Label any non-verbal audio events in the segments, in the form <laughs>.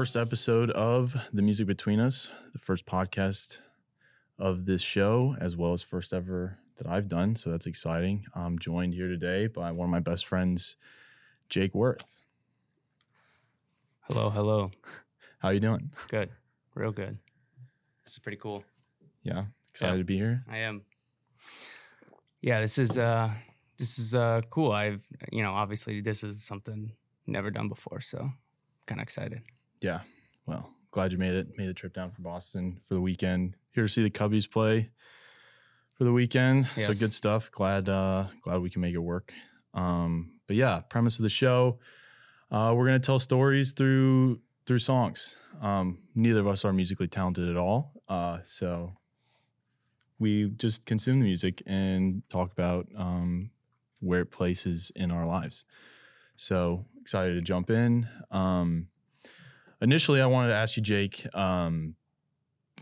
welcome to the first episode of The Music Between Us, the first podcast of this show, as well as first ever that I've done. So that's exciting. I'm joined here today by one of my best friends, Jake Worth. Hello, hello. How you doing? Good. Real good. This is pretty cool. Yeah, excited Yeah. to be here. I am. Yeah, this is uh this is uh cool. I've you know, obviously this is something never done before, so kind of excited. Yeah. Well, glad you made it. Made the trip down from Boston for the weekend. Here to see the Cubbies play for the weekend. So good stuff. Glad uh glad we can make it work. Um but yeah, premise of the show. Uh we're gonna tell stories through through songs. Um neither of us are musically talented at all. Uh so we just consume the music and talk about um where it places in our lives. So excited to jump in. Um initially i wanted to ask you jake um,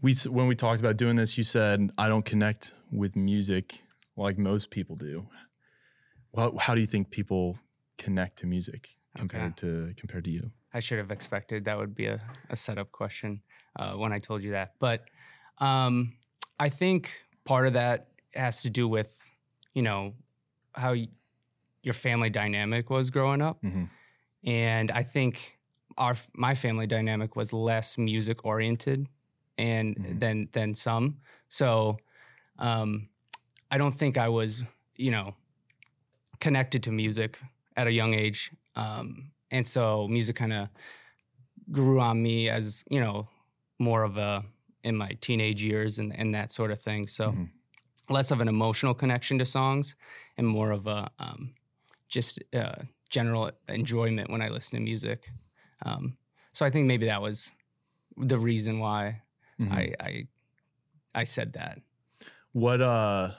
we when we talked about doing this you said i don't connect with music like most people do well, how do you think people connect to music compared to compared to you I should have expected that would be a, a setup question uh, when I told you that. But um, I think part of that has to do with, you know, how y- your family dynamic was growing up. Mhm. And I think our my family dynamic was less music oriented and Mhm. than than some. So um, I don't think I was, you know, connected to music at a young age. Um, and so music kind of grew on me as, you know, more of a in my teenage years and, and that sort of thing. So Mhm. less of an emotional connection to songs and more of a um, just uh, general enjoyment when I listen to music. Um, so I think maybe that was the reason why Mhm. I, I I said that. what uh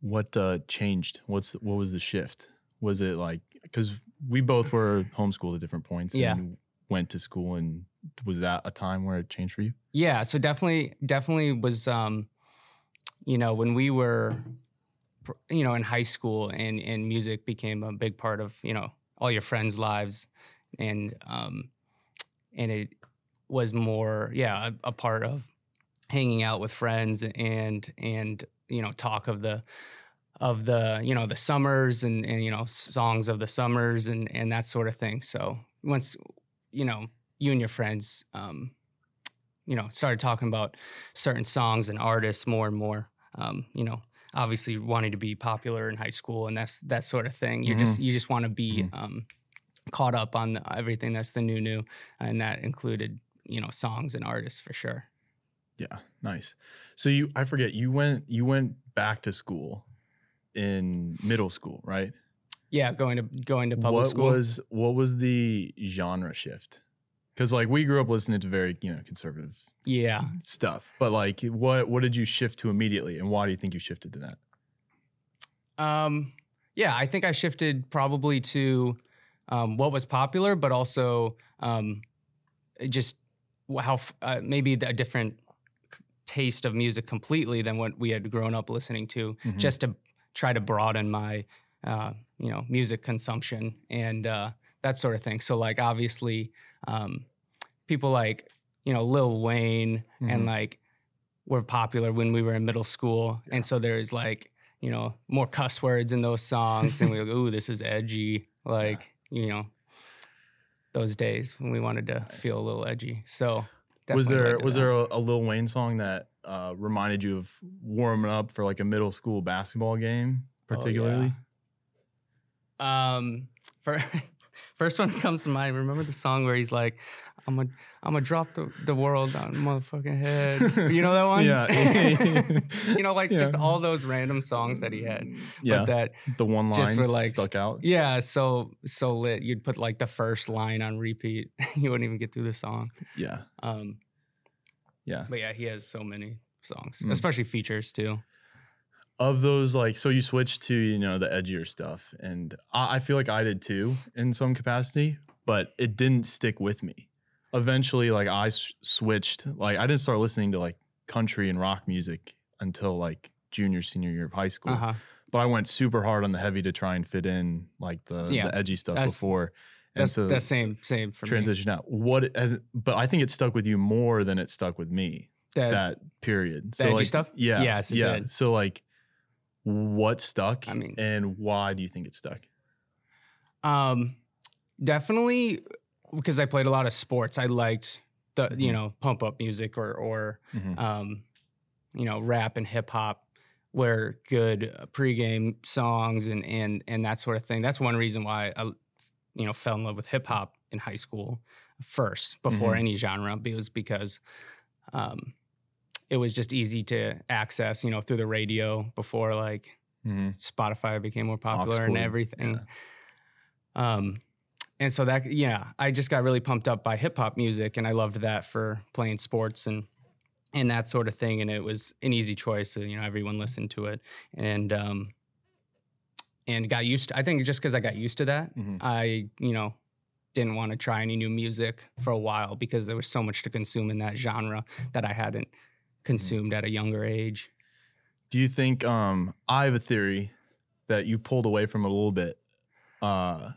what uh changed what's the, what was the shift was it like because we both were homeschooled at different points Yeah. and went to school and was that a time where it changed for you Yeah, so definitely, definitely was, um, you know, when we were, you know, in high school and and music became a big part of you know all your friends' lives, and um, and it was more, yeah, a, a part of hanging out with friends and and you know talk of the of the you know the summers and and you know songs of the summers and and that sort of thing. So once you know you and your friends um, you know, started talking about certain songs and artists more and more. Um, you know, obviously wanting to be popular in high school and that's that sort of thing. You just you just want to be um, caught up on everything that's the new new, and that included you know songs and artists for sure. Yeah, nice. So you, I forget, you went you went back to school in middle school, right? Yeah, going to going to public what school. was what was the genre shift? Because like we grew up listening to very you know conservative yeah, stuff, but like what what did you shift to immediately, and why do you think you shifted to that? Um, yeah, I think I shifted probably to um, what was popular, but also um, just how uh, maybe a different taste of music completely than what we had grown up listening to, Mhm. just to try to broaden my uh, you know music consumption and uh, that sort of thing. So like obviously, um, people like you know Lil Wayne Mhm. and like were popular when we were in middle school, and so there's like you know more cuss words in those songs, and we go, like, ooh, this is edgy, like you know those days when we wanted to Nice. feel a little edgy. So was there was that. there a, a Lil Wayne song that uh, reminded you of warming up for like a middle school basketball game, Oh, yeah. particularly? Um, for, <laughs> first one comes to mind. Remember the song where he's like, "I'm a, I'm gonna drop the, the world on motherfucking head." You know that one? Yeah. <laughs> you know, like just all those random songs that he had. yeah, But that, the one line like, stuck out. yeah, so so lit. You'd put like the first line on repeat. <laughs> you wouldn't even get through the song. Yeah, Um, yeah. but yeah, he has so many songs, Mm. especially features too. Of those, like, so you switched to you know the edgier stuff, and I, I feel like I did too in some capacity, but it didn't stick with me. Eventually, like I s- switched. Like I didn't start listening to like country and rock music until like junior senior year of high school. Uh huh. but I went super hard on the heavy to try and fit in like the, Yeah, the edgy stuff that's- before. And That's so that's same same for me. transition out. What has but I think it stuck with you more than it stuck with me. That, that period. So edgy like, stuff? Yeah. Yes, yeah. did. So like what stuck I mean- and why do you think it stuck? Um, definitely because I played a lot of sports. I liked the you Mhm. know pump up music or or Mhm. um, you know rap and hip hop were good uh, pregame songs and and and that sort of thing. That's one reason why I you know fell in love with hip hop in high school first before Mhm. any genre. It was because um, it was just easy to access you know through the radio before like Mhm. Spotify became more popular and everything. yeah. Um, and so that yeah, I just got really pumped up by hip hop music, and I loved that for playing sports and and that sort of thing. And it was an easy choice. And, you know, everyone listened to it, and um, and got used. to I think just because I got used to that, Mhm. I you know didn't want to try any new music for a while because there was so much to consume in that genre that I hadn't consumed at a younger age. Do you think um I have a theory that you pulled away from it a little bit uh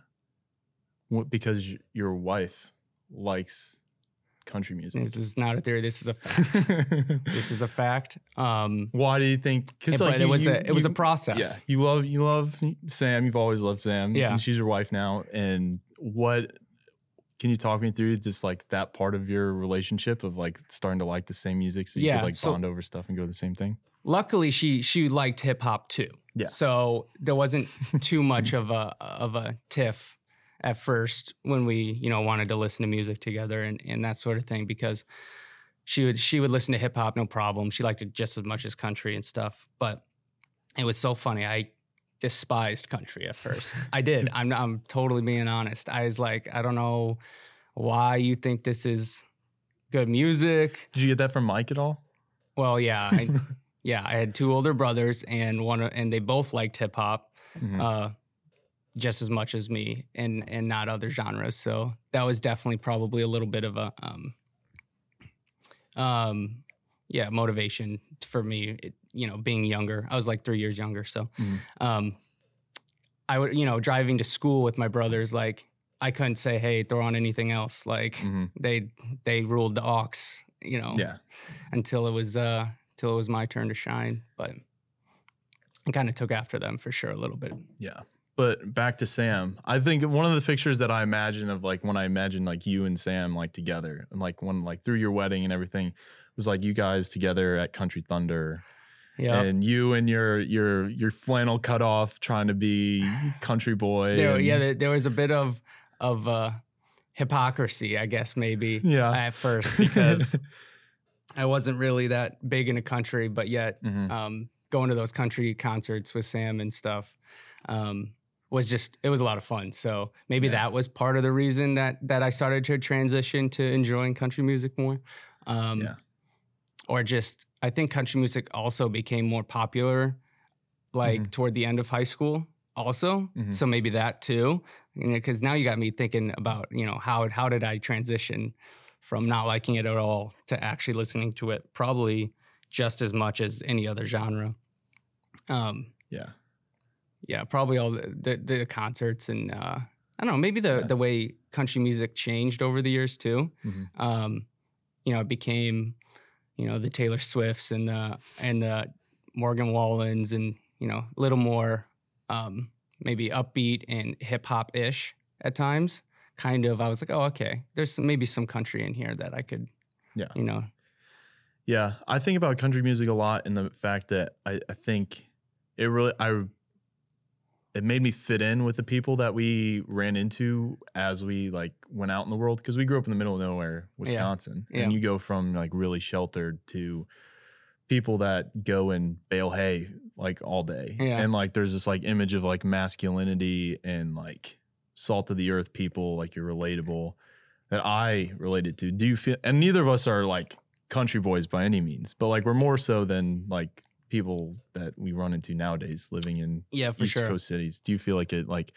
because your wife likes country music? This is not a theory. This is a fact. <laughs> this is a fact. Um, Why do you think? Because like it you- was you- a it was a process. Yeah, you love you love Sam. You've always loved Sam. Yeah. and she's your wife now. And what can you talk me through just like that part of your relationship of like starting to like the same music so you Yeah, could like so- bond over stuff and go to the same thing? Luckily, she she liked hip hop too. Yeah. So there wasn't <laughs> too much of a of a tiff at first when we you know wanted to listen to music together and and that sort of thing because she would she would listen to hip hop no problem. She liked it just as much as country and stuff. But it was so funny. I despised country at first. <laughs> I did. I'm I'm totally being honest. I was like, I don't know why you think this is good music. Did you get that from Mike at all? Well, yeah, I, <laughs> yeah. I had two older brothers, and one, and they both liked hip hop Mhm. uh, just as much as me, and and not other genres. So that was definitely probably a little bit of a, um, um, yeah, motivation for me. It, you know, being younger, I was like three years younger, so Mhm. um, I would, you know, driving to school with my brothers, like I couldn't say, "Hey, throw on anything else." Like Mhm. they they ruled the aux, you know Yeah. until it was uh till it was my turn to shine. But I kind of took after them for sure a little bit. Yeah. But back to Sam. I think one of the pictures that I imagine of like when I imagine like you and Sam like together and like when like through your wedding and everything was like you guys together at Country Thunder Yeah. and you and your your your flannel cut off trying to be <sighs> country boy. There, and- yeah, there, there was a bit of of uh, hypocrisy, I guess maybe Yeah. at first <laughs> because I wasn't really that big in a country, but yet Mhm. um, going to those country concerts with Sam and stuff um, was just it was a lot of fun. So maybe Yeah. that was part of the reason that that I started to transition to enjoying country music more. Um, Yeah. Or just I think country music also became more popular like Mhm. toward the end of high school also. Mhm. So maybe that too. Because now you got me thinking about, you know, how how did I transition from not liking it at all to actually listening to it probably just as much as any other genre. Um, yeah. Yeah, probably all the the, the concerts and uh, I don't know, maybe the Yeah. the way country music changed over the years too. Mhm. Um, you know, it became, you know, the Taylor Swifts and the and the Morgan Wallens and you know, a little more um, maybe upbeat and hip hop ish at times. Kind of, I was like, oh, okay, there's maybe some country in here that I could, Yeah. you know, Yeah, I think about country music a lot and the fact that I, I think it really I it made me fit in with the people that we ran into as we like went out in the world because we grew up in the middle of nowhere, Wisconsin, Yeah. and you go from like really sheltered to people that go and bale hay like all day, Yeah. and like there's this like image of like masculinity and like salt of the earth people, like you're relatable that I related to. Do you feel? And neither of us are like country boys by any means, but like we're more so than like people that we run into nowadays living in yeah, for East sure. Coast cities. Do you feel like it like?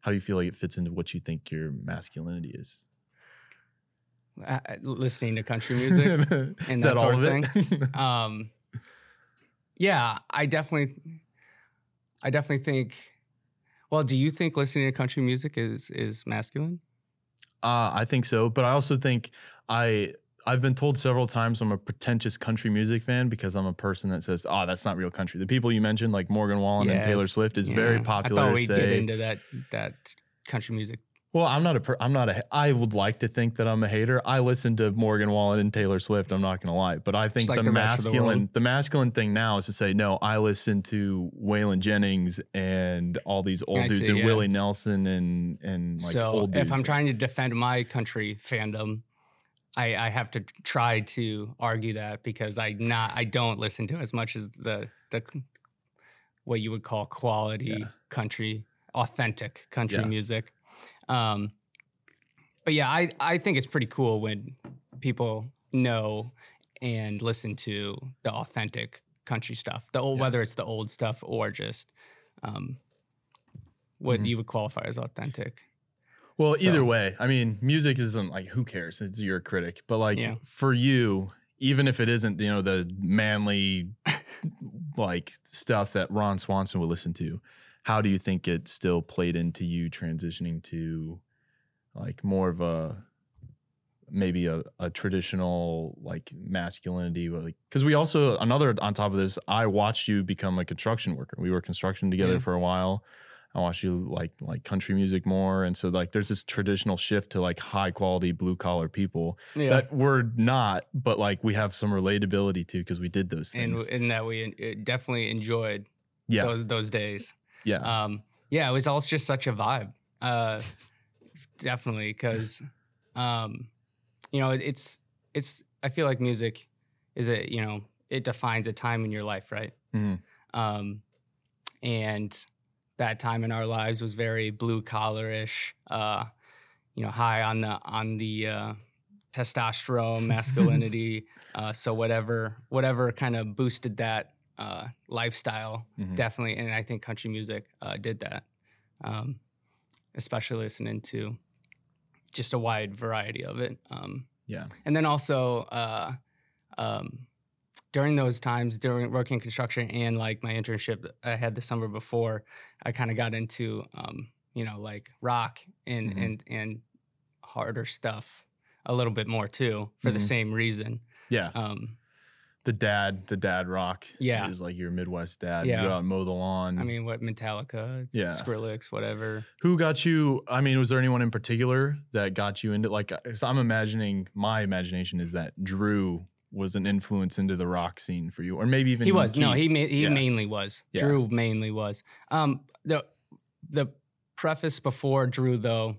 How do you feel like it fits into what you think your masculinity is? Uh, listening to country music. <laughs> is that that, all sort of of it? <laughs> um yeah i definitely i definitely think Well, do you think listening to country music is is masculine? Uh, I think so, but I also think I I've been told several times I'm a pretentious country music fan because I'm a person that says, "Oh, that's not real country." The people you mentioned, like Morgan Wallen and Taylor Swift, is Yeah. very I popular. thought to we'd get into that that country music. well, I'm not a per- I'm not a I would like to think that I'm a hater. I listen to Morgan Wallen and Taylor Swift. I'm not gonna lie, but I think like the, the of the masculine the masculine thing now is to say no. I listen to Waylon Jennings and all these old I dudes see, and yeah. Willie Nelson and and like so old dudes. if I'm trying to defend my country fandom, I, I have to try to argue that because I not I don't listen to as much as the the what you would call quality Yeah. country, authentic country Yeah. music. Um, but yeah, I I think it's pretty cool when people know and listen to the authentic country stuff. The old Yeah. whether it's the old stuff or just um, what Mhm. you would qualify as authentic. Well, either way, I mean, music isn't like who cares? It's your critic, but like Yeah. for you, even if it isn't, you know, the manly <laughs> like stuff that Ron Swanson would listen to, how do you think it still played into you transitioning to like more of a maybe a, a traditional like masculinity like because we also another on top of this i watched you become a construction worker we were construction together Yeah. for a while I watch you like like country music more, and so like there's this traditional shift to like high quality blue collar people Yeah. that we're not, but like we have some relatability to because we did those things. and that we definitely enjoyed yeah, those those days. yeah, Um, yeah, it was all just such a vibe. Uh, definitely, because um, you know it's it's. I feel like music is a you know it defines a time in your life, right? Mhm. Um, and that time in our lives was very blue collarish. Uh, you know, high on the on the uh, testosterone, <laughs> masculinity. uh, so whatever whatever kind of boosted that uh, lifestyle Mhm. definitely and i think country music uh, did that um, especially listening to just a wide variety of it um, yeah, and then also uh, um, during those times during working construction and like my internship i had the summer before i kind of got into um, you know like rock and Mhm. and and harder stuff a little bit more too for the Mhm. same reason yeah. um, The dad, the dad rock. Yeah. is like your Midwest dad. Yeah. you go out and mow the lawn. i mean what metallica Yeah. skrillex whatever Who got you? I mean, was there anyone in particular that got you into like? So I'm imagining my imagination is that Drew was an influence into the rock scene for you, or maybe even he was no he ma- he Yeah. mainly was Yeah. drew mainly was um the the preface before drew though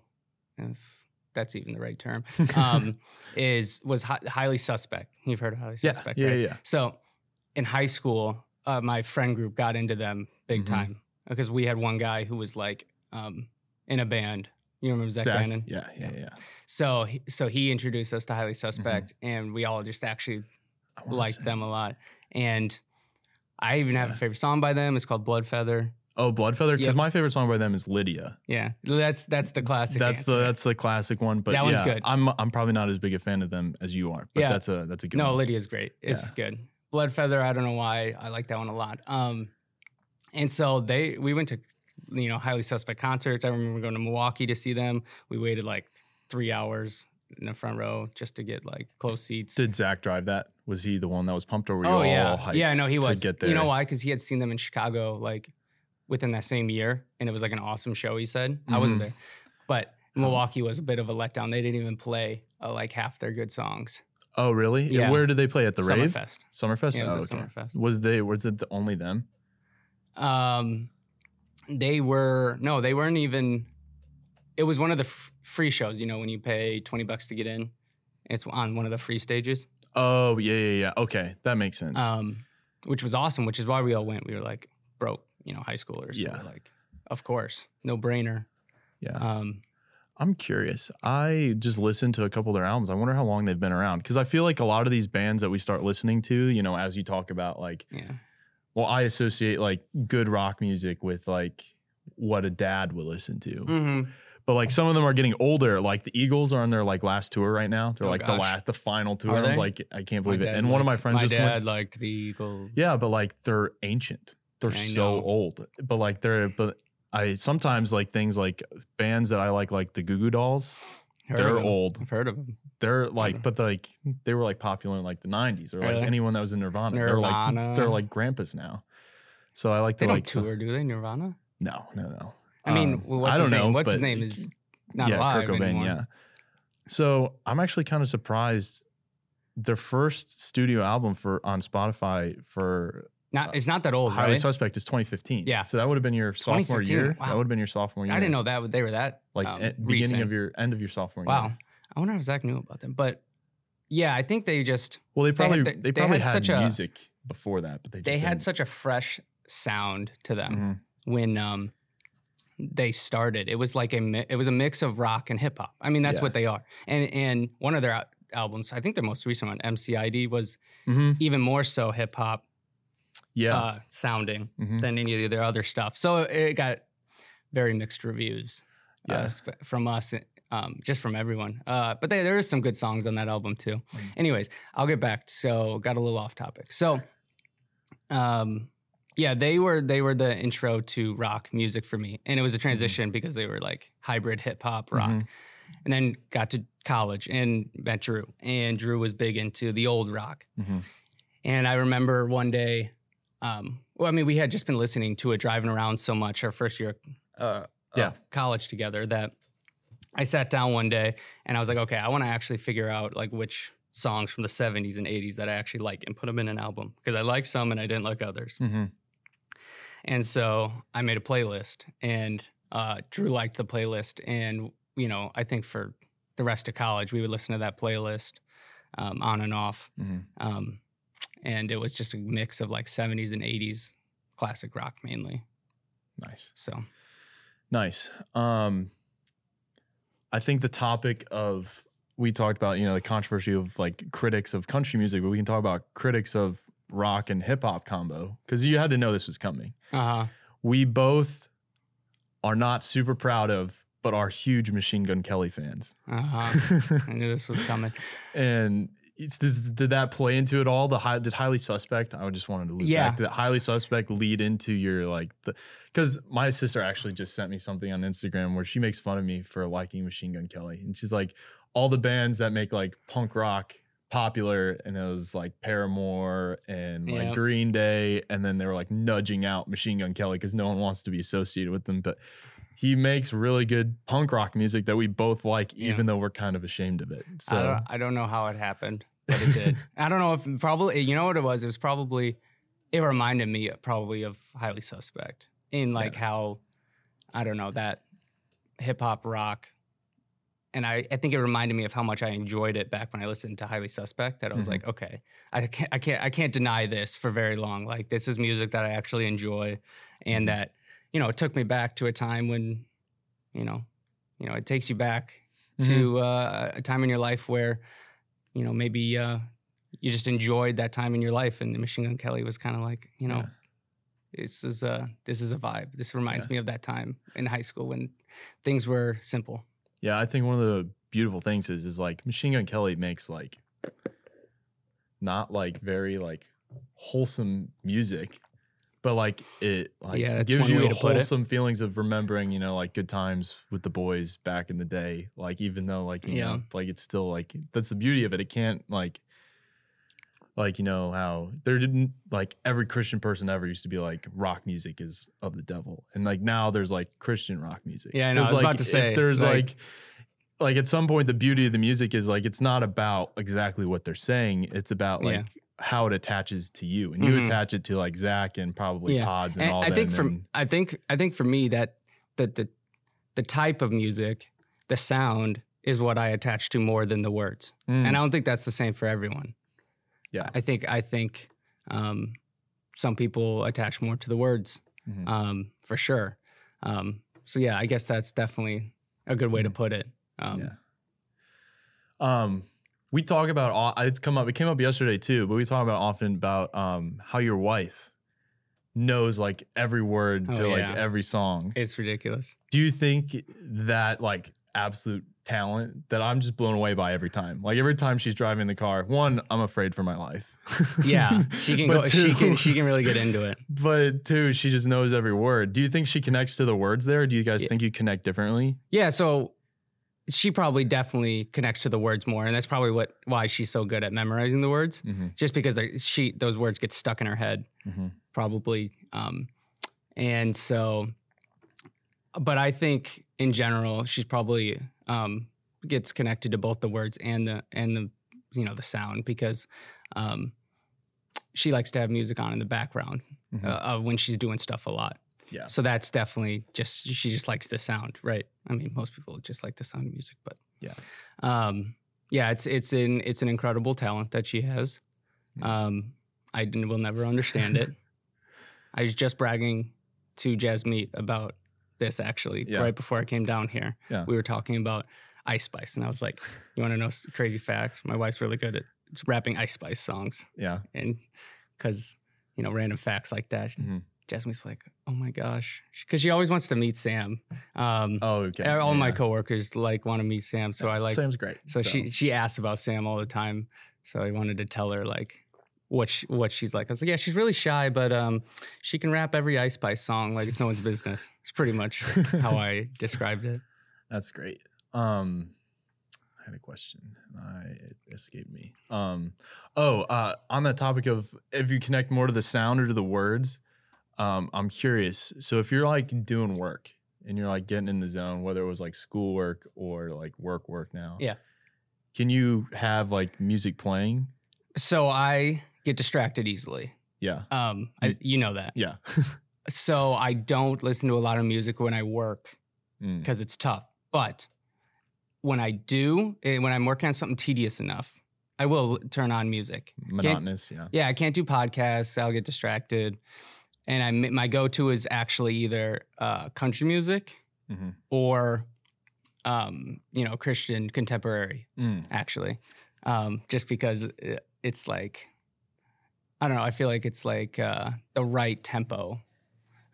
if that's even the right term <laughs> um is was hi- highly suspect you've heard of highly yeah, suspect yeah, right? yeah, so in high school uh, my friend group got into them big Mhm. time because we had one guy who was like um in a band you remember Zach, Zach? Bannon? Yeah, yeah, yeah. So, he- so he introduced us to Highly Mm-hmm. Suspect, and we all just actually liked say- them a lot. And I even have Yeah. a favorite song by them. It's called Blood Feather. Oh, Blood Feather. Because Yep. my favorite song by them is Lydia. Yeah, that's that's the classic. That's the that's the classic one. But That one's yeah, good. I'm I'm probably not as big a fan of them as you are. But Yeah. that's a that's a good no. one. Lydia's great. It's Yeah. good. Blood Feather. I don't know why I like that one a lot. Um, and so they we went to you know Highly Suspect concerts. I remember going to Milwaukee to see them. We waited like three hours in the front row just to get like close seats. Did Zach drive that? Was he the one that was pumped, or were you oh all yeah, hyped yeah. No, he was. get there? You know why? Because he had seen them in Chicago like within that same year, and it was like an awesome show. He said I wasn't Mhm. there, but Milwaukee was a bit of a letdown. They didn't even play uh, like half their good songs. Oh really? Yeah. Where did they play at the rave? Summerfest. Summerfest. Yeah, it was oh, okay. Summerfest. Was they? Was it the, only them? Um, they were no, they weren't even. It was one of the f- free shows. You know, when you pay twenty bucks to get in, it's on one of the free stages. Oh yeah, yeah, yeah. Okay, that makes sense. um, which was awesome. Which is why we all went. We were like broke, you know, high schoolers. So Yeah. we're like, of course, no brainer. yeah. Um, I'm curious. I just listened to a couple of their albums. I wonder how long they've been around because I feel like a lot of these bands that we start listening to, you know, as you talk about like, yeah, well, I associate like good rock music with like what a dad would listen to. hmm But like some of them are getting older. Like the Eagles are on their like last tour right now. They're Oh, like the last, the final tour. I was like, I can't believe it. And one of my friends my just dad went. liked the Eagles. Yeah, but like they're ancient. They're I so know. old. But like they're but I sometimes like things like bands that I like, like the Goo Goo Dolls. Heard they're old. I've heard of them. They're like, Mhm. but like they were like popular in like the '90s, or like Really? anyone that was in Nirvana. They're Nirvana. like they're like grandpas now. So I like They to don't like so- tour, do they? Nirvana. no, no, no. I mean, Um, well, what's I don't his name? know. What's his but- name is not yeah, alive Kurt Cobain. anymore. Yeah. So I'm actually kind of surprised. Their first studio album for on Spotify for Not it's not that old, Highly right? Suspect is 2015. Yeah. So that would have been your sophomore 2015, year. wow. That would have been your sophomore year. I didn't know that they were that Like um, beginning recent. of your end of your sophomore year. Wow. I wonder if Zach knew about them, but yeah, I think they just Well, they They had probably—they they probably had had, such a- music before that, but they just they had didn't. such a fresh sound to them Mhm. when um they started. It was like a mi- it was a mix of rock and hip hop. I mean, that's Yeah. what they are. And and one of their al- albums, I think their most recent one, MCID, was Mhm. even more so hip hop Yeah. uh, sounding Mhm. than any of their other stuff. So it got very mixed reviews. Yeah. uh, from us, um, just from everyone. Uh, but they, there is some good songs on that album too. Mhm. Anyways, I'll get back. So got a little off topic. So, um, yeah, they were they were the intro to rock music for me, and it was a transition because they were like hybrid hip hop rock. Mhm. And then got to college and met Drew, and Drew was big into the old rock. Mhm. And I remember one day, um, well, I mean, we had just been listening to it driving around so much our first year uh, Yeah. of college together that I sat down one day and I was like, okay, I want to actually figure out like which songs from the 70s and 80s that I actually like and put them in an album because I liked some and I didn't like others. Mhm. And so I made a playlist and uh, Drew liked the playlist. And, you know, I think for the rest of college, we would listen to that playlist um, on and off. Mhm. Um, and it was just a mix of like 70s and 80s classic rock mainly. Nice. So, Nice. Um, I think the topic of we talked about, you know, the controversy of like critics of country music, but we can talk about critics of rock and hip hop combo because you had to know this was coming. uh huh. We both are not super proud of, but are huge Machine Gun Kelly fans. Uh huh. <laughs> I knew this was coming. and does, did that play into it all? The high, did highly suspect? I just wanted to loop Yeah. back that. Highly suspect lead into your like the because my sister actually just sent me something on Instagram where she makes fun of me for liking Machine Gun Kelly, and she's like, all the bands that make like punk rock popular, and it was like Paramore and like Yep. Green Day, and then they were like nudging out Machine Gun Kelly because no one wants to be associated with them, but. He makes really good punk rock music that we both like, Yeah. even though we're kind of ashamed of it. So I, don't, I don't know how it happened, but it did. <laughs> I don't know if probably, you know what it was? It was probably, it reminded me probably of Highly Suspect in like how, I don't know, that hip hop rock. And I, I think it reminded me of how much I enjoyed it back when I listened to Highly Suspect. That I was Mhm. like, okay, I can't, I can't, I can't deny this for very long. Like this is music that I actually enjoy, and Mhm. that you know it took me back to a time when, you know, you know it takes you back Mhm. to uh, a time in your life where, you know, maybe uh, you just enjoyed that time in your life, and the Machine Gun Kelly was kind of like, you know, Yeah. this is a this is a vibe. This reminds Yeah. me of that time in high school when things were simple. Yeah, I think one of the beautiful things is is like Machine Gun Kelly makes like not like very like wholesome music, but like it like Yeah, gives you way to put it. wholesome feelings of remembering, you know, like good times with the boys back in the day. Like even though like you Yeah. know, like it's still like that's the beauty of it. It can't like like you know how there didn't like every Christian person ever used to be like rock music is of the devil, and like now there's like Christian rock music. Yeah, I know, I was like, about to say, there's like- like like at some point the beauty of the music is like it's not about exactly what they're saying it's about like Yeah. How it attaches to you and you Mhm. attach it to like zach and probably Yeah. pods and, And all I that think for I think I think for me that the the the type of music, the sound is what I attach to more than the words. Mm, And I don't think that's the same for everyone. Yeah. I think I think um, some people attach more to the words, mhm. um, for sure. Um, so yeah, I guess that's definitely a good way to Mhm. put it. Um, yeah um we talk about it's come up it came up yesterday too but we talk about often about um how your wife knows like every word Oh, to like every song It's ridiculous. do you think that like absolute talent that I'm just blown away by every time. Like every time she's driving the car, one, I'm afraid for my life. <laughs> Yeah, she can go. She can. She can really get into it. <laughs> But two, she just knows every word. Do you think she connects to the words there? Do you guys Yeah. think you connect differently? Yeah. So she probably definitely connects to the words more, and that's probably what why she's so good at memorizing the words. Mm-hmm. Just because she those words get stuck in her head, Mm-hmm. probably. Um, and so, but I think in general, she's probably um, gets connected to both the words and the and the you know the sound because um, she likes to have music on in the background Mhm. uh, of when she's doing stuff a lot. Yeah. So that's definitely just she just likes the sound, right? I mean, most people just like the sound of music, but Yeah. um, yeah, it's it's an it's an incredible talent that she has. Um, I will never understand it. <laughs> I was just bragging to Jasmeet about this actually Yeah. right before I came down here. Yeah. We were talking about Ice Spice, and I was like, "You want to know a crazy fact? My wife's really good at rapping Ice Spice songs, Yeah. and because you know random facts like that." Mhm. Jasmine's like, "Oh my gosh," because she always wants to meet Sam. Um, Oh, okay. all my coworkers like want to meet Sam, so I like Sam's great. so, she she asks about Sam all the time. So I wanted to tell her like what she, what she's like. I was like, yeah, she's really shy, but um, she can rap every Ice Spice song like it's no one's business. It's pretty much <laughs> how I described it. That's great. Um, I had a question. I it escaped me. Um, oh, uh, on the topic of if you connect more to the sound or to the words, um, I'm curious. So if you're like doing work and you're like getting in the zone, whether it was like schoolwork or like work work now, Yeah. can you have like music playing? So I get distracted easily. Yeah, Um, I, you know that. yeah, <laughs> So I don't listen to a lot of music when I work Mm, because it's tough. But when I do, eh, when I'm working on something tedious enough, I will turn on music. monotonous. Yeah, Yeah, I can't do podcasts. I'll get distracted. And I my go-to is actually either uh, country music Mhm. or um, you know Christian contemporary. Mm, Actually, um, just because it's like I don't know. I feel like it's like uh, the right tempo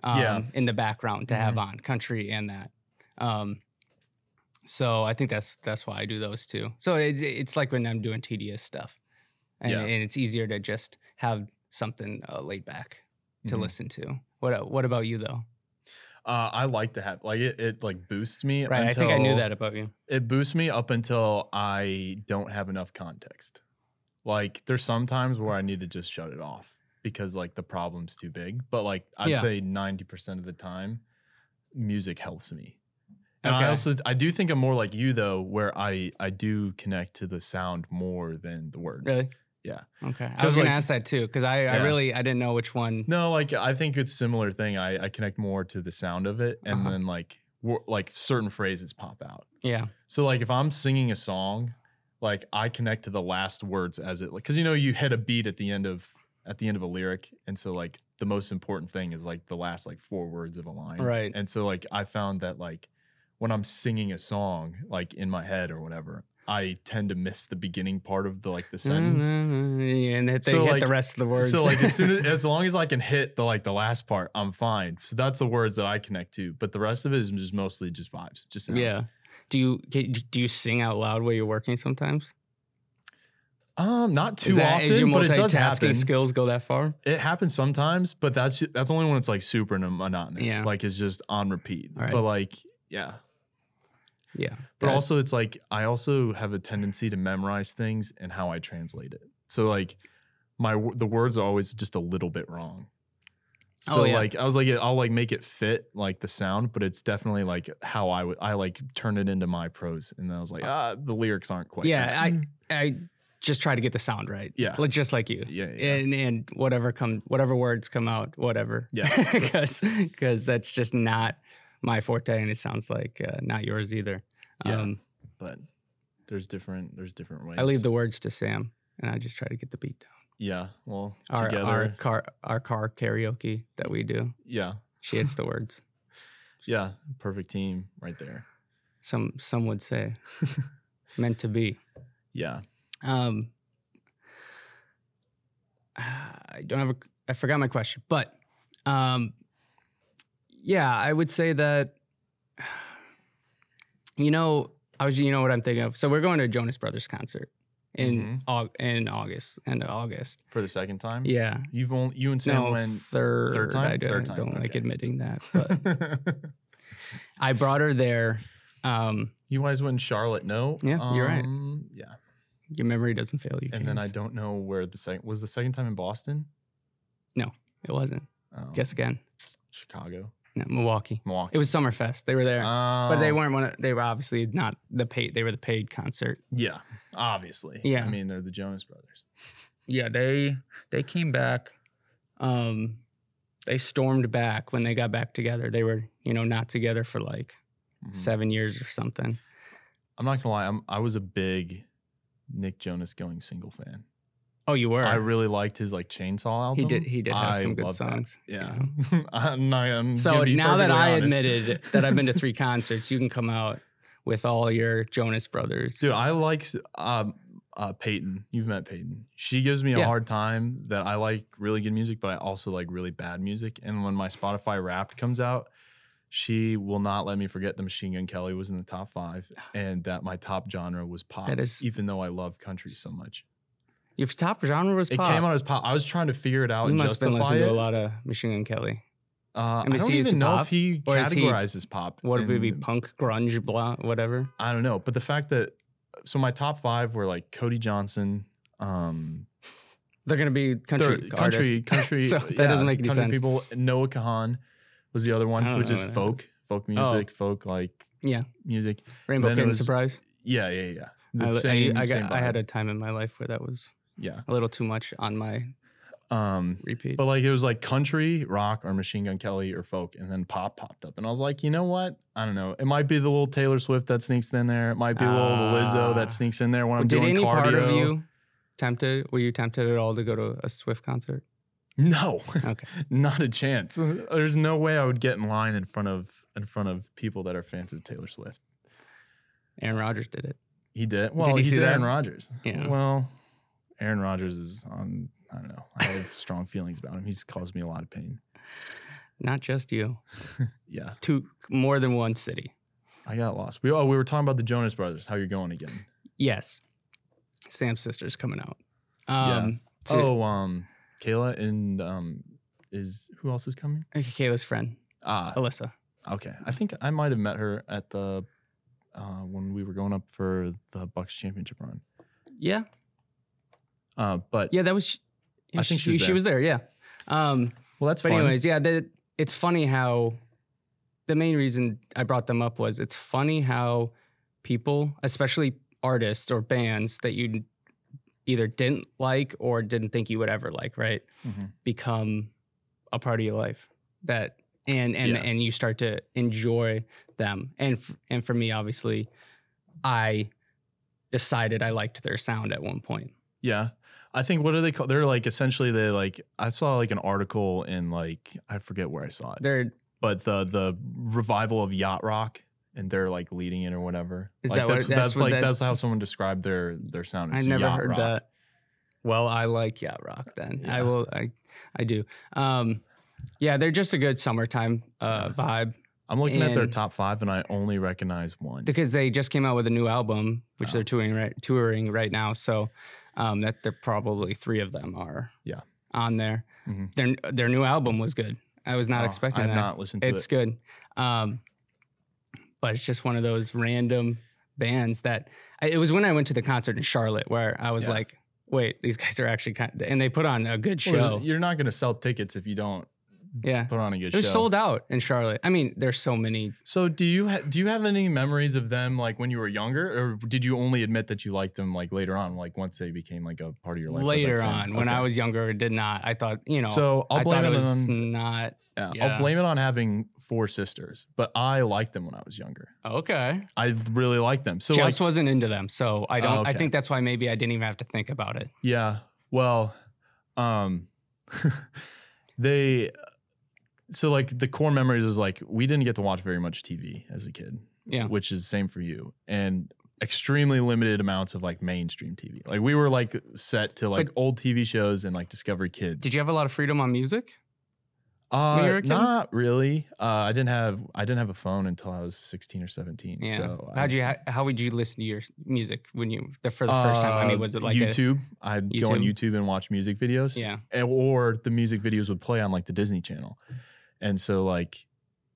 um, Yeah. in the background to have on country and that. Um, so I think that's that's why I do those two. So it, it's like when I'm doing tedious stuff, and, Yeah. and it's easier to just have something uh, laid back to mhm. listen to. What What about you though? Uh, I like to have like it. It like boosts me. Right, I think I knew that about you. it boosts me up until I don't have enough context. Like there's some times where I need to just shut it off because like the problem's too big. But like I'd Yeah. say 90% of the time, music helps me. And I also I do think I'm more like you though, where I I do connect to the sound more than the words. Really? Yeah. Okay. I was gonna like- ask that too because I, I really I didn't know which one. No, like I think it's similar thing. I I connect more to the sound of it, and Uh-huh. then like like certain phrases pop out. Yeah. So like if I'm singing a song, like I connect to the last words as it like because you know you hit a beat at the end of at the end of a lyric, and so like the most important thing is like the last like four words of a line. Right. And so like I found that like when I'm singing a song like in my head or whatever, I tend to miss the beginning part of the like the sentence. And hit, they So, hit like- the rest of the words. So like as soon as <laughs> as long as I can hit the like the last part, I'm fine. So that's the words that I connect to. But the rest of it is just mostly just vibes. Just yeah. Do you do you sing out loud while you're working sometimes? Um, not too is that, often, is your but it does happen. skills go that far? It happens sometimes, but that's that's only when it's like super monotonous. Yeah. Like it's just on repeat. Right. But like, yeah. Yeah. But That- also it's like I also have a tendency to memorize things and how I translate it. So like my the words are always just a little bit wrong. So Oh, yeah. like I was like I'll like make it fit like the sound, but it's definitely like how I would I like turn it into my prose, and then I was like ah the lyrics aren't quite. yeah, that. I I just try to get the sound right. Yeah. Like just like you. yeah yeah And and whatever come whatever words come out, whatever. Yeah. <laughs> Because because that's just not my forte and it sounds like uh, not yours either. Yeah. Um, but there's different there's different ways. I leave the words to Sam and I just try to get the beat down. yeah well Our together our car our car karaoke that we do. yeah She hits the words. <laughs> yeah perfect team right there Some some would say <laughs> meant to be. yeah Um, <sighs> I don't have a. I forgot my question, but um, yeah, I would say that <sighs> You know, I was. You know what I'm thinking of. So we're going to a Jonas Brothers concert in Mhm. Au- in August, end of August. For the second time? Yeah. You've only you and Sam no, went third, third time? I don't, Third time, don't like admitting that, but <laughs> I brought her there. Um, you guys went in Charlotte, no? Yeah, you're right. Um, Yeah. your memory doesn't fail you. And then I don't know where the second was the second time in Boston? No, it wasn't. Oh, Guess again. Chicago. No, Milwaukee. Milwaukee. It was Summerfest. They were there, but they Oh, weren't one. Of, they were obviously not the paid. They were the paid concert. Yeah, obviously. Yeah. I mean, they're the Jonas Brothers. Yeah, they they came back. Um, they stormed back when they got back together. They were you know not together for like Mhm. seven years or something. I'm not gonna lie, I'm I was a big Nick Jonas going single fan. Oh, you were. I really liked his like Chainsaw album. he did. He did have I some good love that. songs. Yeah. <laughs> I'm not, I'm So now that perfectly I honest. admitted <laughs> that I've been to three concerts, you can come out with all your Jonas Brothers. Dude, I like um, uh, Peyton. You've met Peyton. She gives me a Yeah. hard time that I like really good music, but I also like really bad music. And when my Spotify Wrapped comes out, she will not let me forget the Machine Gun Kelly was in the top five, and that my top genre was pop. That is- even though I love country so much. Your top genre was pop. It came out as pop. I was trying to figure it out you and must have been listening it. to a lot of Machine Gun Kelly. Uh, I don't even know pop? if he Or is he- categorizes pop. What would it be? Punk, grunge, blah, whatever. I don't know, but the fact that so my top five were like Cody Johnson, um, They're gonna be country country, country. <laughs> So <laughs> that doesn't make any country sense. People, Noah Kahan was the other one, which is folk, folk music, folk like Yeah. music. Rainbow Kitten Surprise. Yeah, yeah, yeah. The I, I- same, I, same got, I had a time in my life where that was yeah. a little too much on my Um, repeat. but like it was like country, rock, or Machine Gun Kelly or folk, and then pop popped up, and I was like, you know what? I don't know. It might be the little Taylor Swift that sneaks in there. It might be a little Lizzo Ah. that sneaks in there when I'm Did doing any cardio. part of you tempted? Were you tempted at all to go to a Swift concert? No, Okay. <laughs> not a chance. There's no way I would get in line in front of in front of people that are fans of Taylor Swift. Aaron Rodgers did it. He did. Well, you he's Aaron? Rodgers. Yeah. Well, Aaron Rodgers is on. I don't know. I have <laughs> strong feelings about him. He's caused me a lot of pain. Not just you. <laughs> Yeah, Two more than one city. I got lost. We oh, we were talking about the Jonas Brothers. How you're going again? Yes. Sam's sister's coming out. Yeah. Um, to- Oh, um, Kayla and um, is who else is coming? Kayla's friend, Ah, Alyssa. okay. I think I might have met her at the uh, when we were going up for the Bucks championship run. Yeah. Uh, but Yeah, that was. I think she was she there. was there. Yeah. Um, well, that's but fun. anyways, yeah, the, it's funny how the main reason I brought them up was it's funny how people, especially artists or bands that you either didn't like or didn't think you would ever like, right, Mhm. become a part of your life. That and and Yeah. and you start to enjoy them. And f- and for me, obviously, I decided I liked their sound at one point. Yeah. I think what are they called? They're like essentially they like I saw like an article in like I forget where I saw it. They're but the the revival of yacht rock and they're like leading it or whatever. Is like that what- that's, that's that's what like that- that's how someone described their their sound. I never heard rock. that. Well, I like yacht rock. Then I will. I I do. Um, yeah, they're just a good summertime uh, vibe I'm looking at their top five and I only recognize one. because they just came out with a new album, which Oh. they're touring right touring right now. So um, that they're probably three of them are Yeah. on there. Mhm. Their their new album was good. I was not Oh, expecting I have that. not listened to it's it. good. Um, but it's just one of those random bands that I, it was when I went to the concert in Charlotte where I was Yeah. like, wait, these guys are actually kind of, and they put on a good show. Well, you're not going to sell tickets if you don't yeah. put on a good It show. was sold out in Charlotte. I mean, there's so many. So do you ha- do you have any memories of them like when you were younger, or did you only admit that you liked them like later on, like once they became like a part of your life? later on, when I Okay. was younger, did not. I thought, you know, so I'll I blame thought it it was on not yeah, yeah. I'll blame it on having four sisters, but I liked them when I was younger. okay. I really liked them. So Just like, wasn't into them, so I don't. I okay. think that's why maybe I didn't even have to think about it. yeah, well, um, <laughs> they. So like the core memories is like we didn't get to watch very much TV as a kid. Yeah. which is same for you and extremely limited amounts of like mainstream tv like we were like set to like But- old tv shows and like discovery kids Did you have a lot of freedom on music? Uh, when you were a kid? not really. Uh, I didn't have I didn't have a phone until I was 16 or 17. Yeah. So How'd I, you? How, how would you listen to your music when you the for the first time? I mean, Uh, was it like YouTube? i I'd go on YouTube? YouTube and watch music videos. yeah. and- or the music videos would play on like the Disney Channel, and so like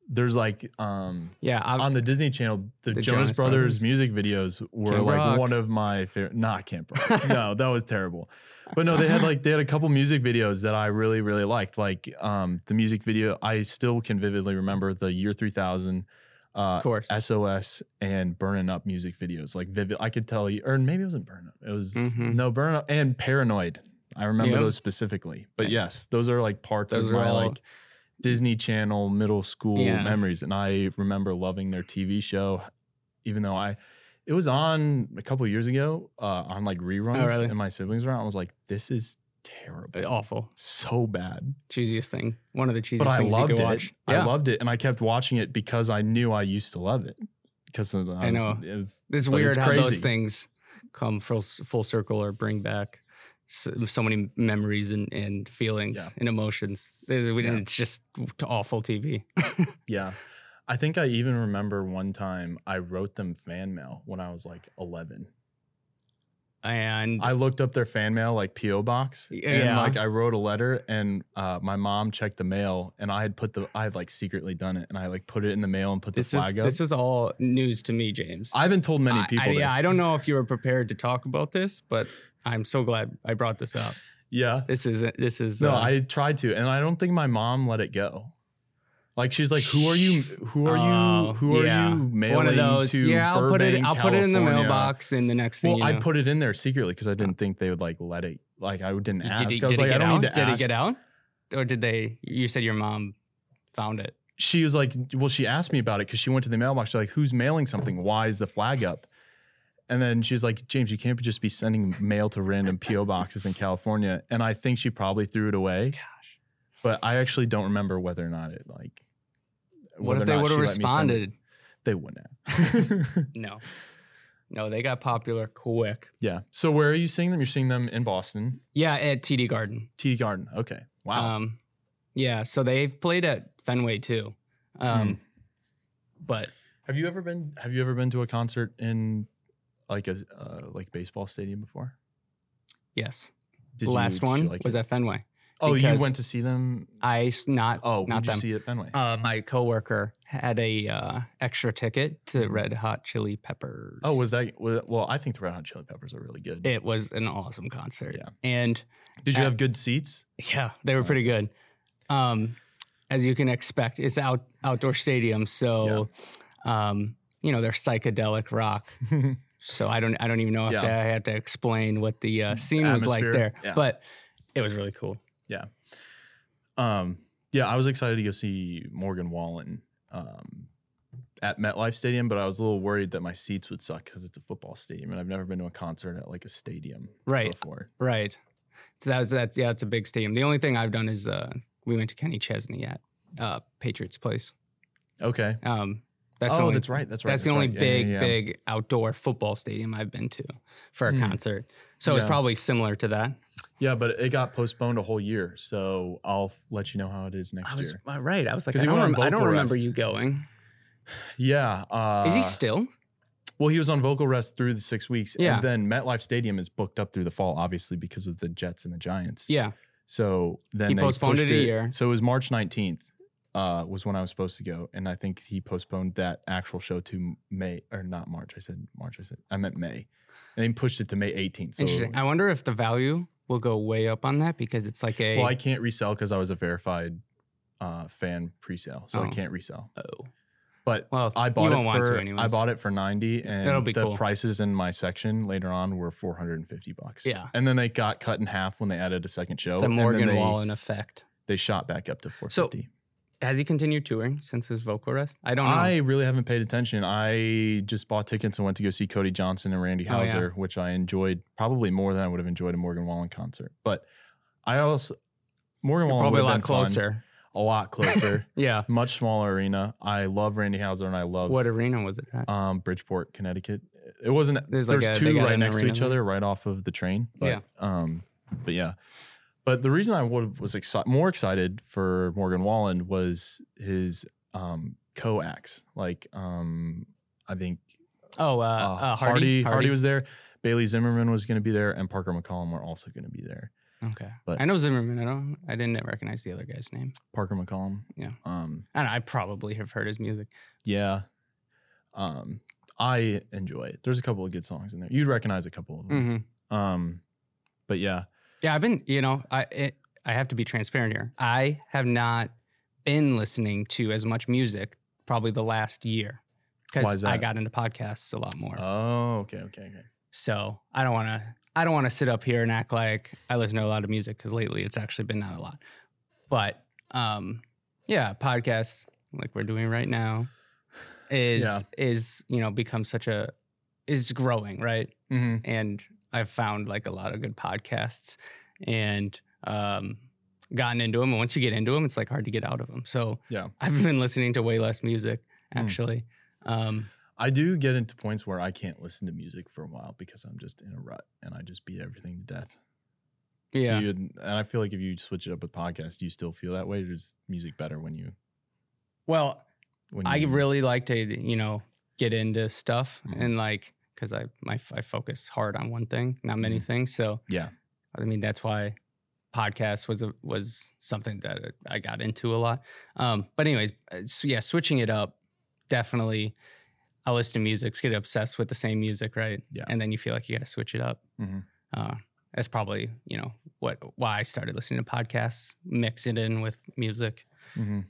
there's like um Yeah. I, on the Disney Channel the, The Jonas, Jonas Brothers, Brothers. music videos were Camp like Rock. one of my favorite. Not Camp Rock. <laughs> no, that was terrible. But no, they had like they had a couple music videos that I really really liked. Like um the music video, I still can vividly remember the year 3000. Uh, of course. SOS and Burning Up music videos. Like vivid, I could tell you, or maybe it wasn't Burn Up. It was Mhm. no Burn Up and Paranoid. I remember Yep. those specifically. But yes, those are like parts Those of my all- like Disney Channel middle school Yeah. memories, and I remember loving their TV show, even though I. It was on a couple years ago uh, on like reruns, Oh, really? and my siblings were on. I was like, "This is terrible, Awful. so bad." Cheesiest thing. One of the cheesiest but I things loved you could it. watch. I loved it, and I kept watching it because I knew I used to love it. Because I, I know. it was It's weird it's how those things come full full circle or bring back so, so many memories and, and feelings Yeah. and emotions. It's, we- Yeah. it's just awful TV. <laughs> yeah. I think I even remember one time I wrote them fan mail when I was like 11. And I looked up their fan mail like PO box, and Yeah. like I wrote a letter, and uh, my mom checked the mail, and I had put the I had like secretly done it, and I like put it in the mail and put the this is flag up. this is all news to me, James. I haven't told many I- people. I, yeah, this. I don't know if you were prepared to talk about this, but I'm so glad I brought this up. Yeah, This is this is no, uh, I tried to, and I don't think my mom let it go. Like she's like, who are you? Who are Oh, you? Who are yeah. you mailing one of those. to? yeah, I'll put it. I'll put it in the mailbox, and the next thing Well, you I know, put it in there secretly because I didn't think they would like let it. Like I didn't ask. Did, he, I was did like, it I get don't out? need to Did ask. it get out? Or did they? You said your mom found it. She was like, well, she asked me about it because she went to the mailbox. She's like, who's mailing something? Why is the flag up? And then she's like, James, you can't just be sending mail to random PO boxes in California. And I think she probably threw it away. Gosh, But I actually don't remember whether or not it like. what whether if they or not would have she let me send it. responded? They wouldn't have. <laughs> No, no, they got popular quick. yeah. So where are you seeing them? You're seeing them in Boston, Yeah, at TD Garden. TD Garden. Okay. Wow. Um, yeah, so they've played at Fenway too. Um, Hmm. but Have you ever been? Have you ever been to a concert in like a uh, like baseball stadium before? yes, Did the you- last you one like was it? at Fenway. Oh, you went to see them. I s- not Oh, not did you them. see it Fenway? Uh, my coworker had a uh, extra ticket to Mhm. Red Hot Chili Peppers. oh, was that? Well, I think the Red Hot Chili Peppers are really good. it was an awesome concert. Yeah. and did you have good seats? yeah, they were Oh. pretty good. Um, as you can expect, it's out outdoor stadium, so um, you know they're psychedelic rock. <laughs> So I don't I don't even know if Yeah. I had to explain what the uh, scene was like Atmosphere, there, yeah. but it was really cool. Um, yeah, I was excited to go see Morgan Wallen um, at MetLife Stadium, but I was a little worried that my seats would suck because it's a football stadium, and I've never been to a concert at like a stadium Right. before. Right. So that's that's yeah, it's a big stadium. The only thing I've done is uh, we went to Kenny Chesney at uh, Patriots Place. Okay. Um, that's oh, the only, that's right. That's right. That's the only right. Big, yeah, yeah. big outdoor football stadium I've been to for a Hmm. concert. So it's probably similar to that. Yeah, but it got postponed a whole year, so I'll let you know how it is next I was year. uh, right. I was like, I don't, rem- I don't remember you going. Yeah. Uh, Is he still? Well, he was on vocal rest through the six weeks, Yeah. and then MetLife Stadium is booked up through the fall, obviously because of the Jets and the Giants. Yeah. So then He they postponed it a year. So it was March nineteenth. Uh, was when I was supposed to go, and I think he postponed that actual show to May or not March. I said March. I said I meant May, and he pushed it to May eighteenth. So Interesting. I wonder if the value will go way up on that because it's like a well, I can't resell because I was a verified uh, fan pre-sale, so I Oh. can't resell. oh But well I bought it for I bought it for 90 and the cool. prices in my section later on were 450 bucks. Yeah. And then they got cut in half when they added a second show. the and Morgan they, Wallen effect. They shot back up to 450. Has he continued touring since his vocal rest? I don't know. I really haven't paid attention. I just bought tickets and went to go see Cody Johnson and Randy Oh, yeah. Houser, which I enjoyed probably more than I would have enjoyed a Morgan Wallen concert. But I also Morgan You're Wallen probably a lot been fun. closer. a lot closer, <laughs> Yeah. much smaller arena. I love Randy Houser and I love What arena was it at? um, Bridgeport, Connecticut. It wasn't. There's There's, like a- two right next to each there? other, right off of the train. But, Yeah. Um, but yeah. But the reason I would, was exci- more excited for Morgan Wallen was his um, co-acts. Like um, I think Oh, uh, uh, uh, Hardy, Hardy. Hardy was there. Bailey Zimmerman was going to be there, and Parker McCollum were also going to be there. okay. but- I know Zimmerman. I don't. I didn't recognize the other guy's name. Parker McCollum. Yeah. Um, I don't know, I probably have heard his music. yeah. Um, I enjoy it. There's a couple of good songs in there. You'd recognize a couple of them. hmm Um, but yeah, Yeah, I've been. You know, I it, I have to be transparent here. I have not been listening to as much music probably the last year because I got into podcasts a lot more. Oh, okay, okay, okay. So I don't want to. I don't want to sit up here and act like I listen to a lot of music because lately it's actually been not a lot. But um, yeah, podcasts like we're doing right now is Yeah. is you know become such a is growing right, Mm-hmm. and I've found like a lot of good podcasts and um, gotten into them. And once you get into them, it's like hard to get out of them. So Yeah. I've been listening to way less music Mm. actually. Um, I do get into points where I can't listen to music for a while because I'm just in a rut and I just beat everything to death. yeah. Do you, and I feel like if you switch it up with podcasts, do you still feel that way? Or is music better when you well, when you I really like to, you know, get into stuff Mhm. and like because I my I focus hard on one thing, not many Mhm. things. So Yeah. I mean that's why podcast was a, was something that I got into a lot. Um, but anyways, uh, so yeah, switching it up definitely. I listen to music, get obsessed with the same music, right? Yeah. and then you feel like you got to switch it up. Mhm. Uh, that's probably you know what why I started listening to podcasts, mix it in with music hmm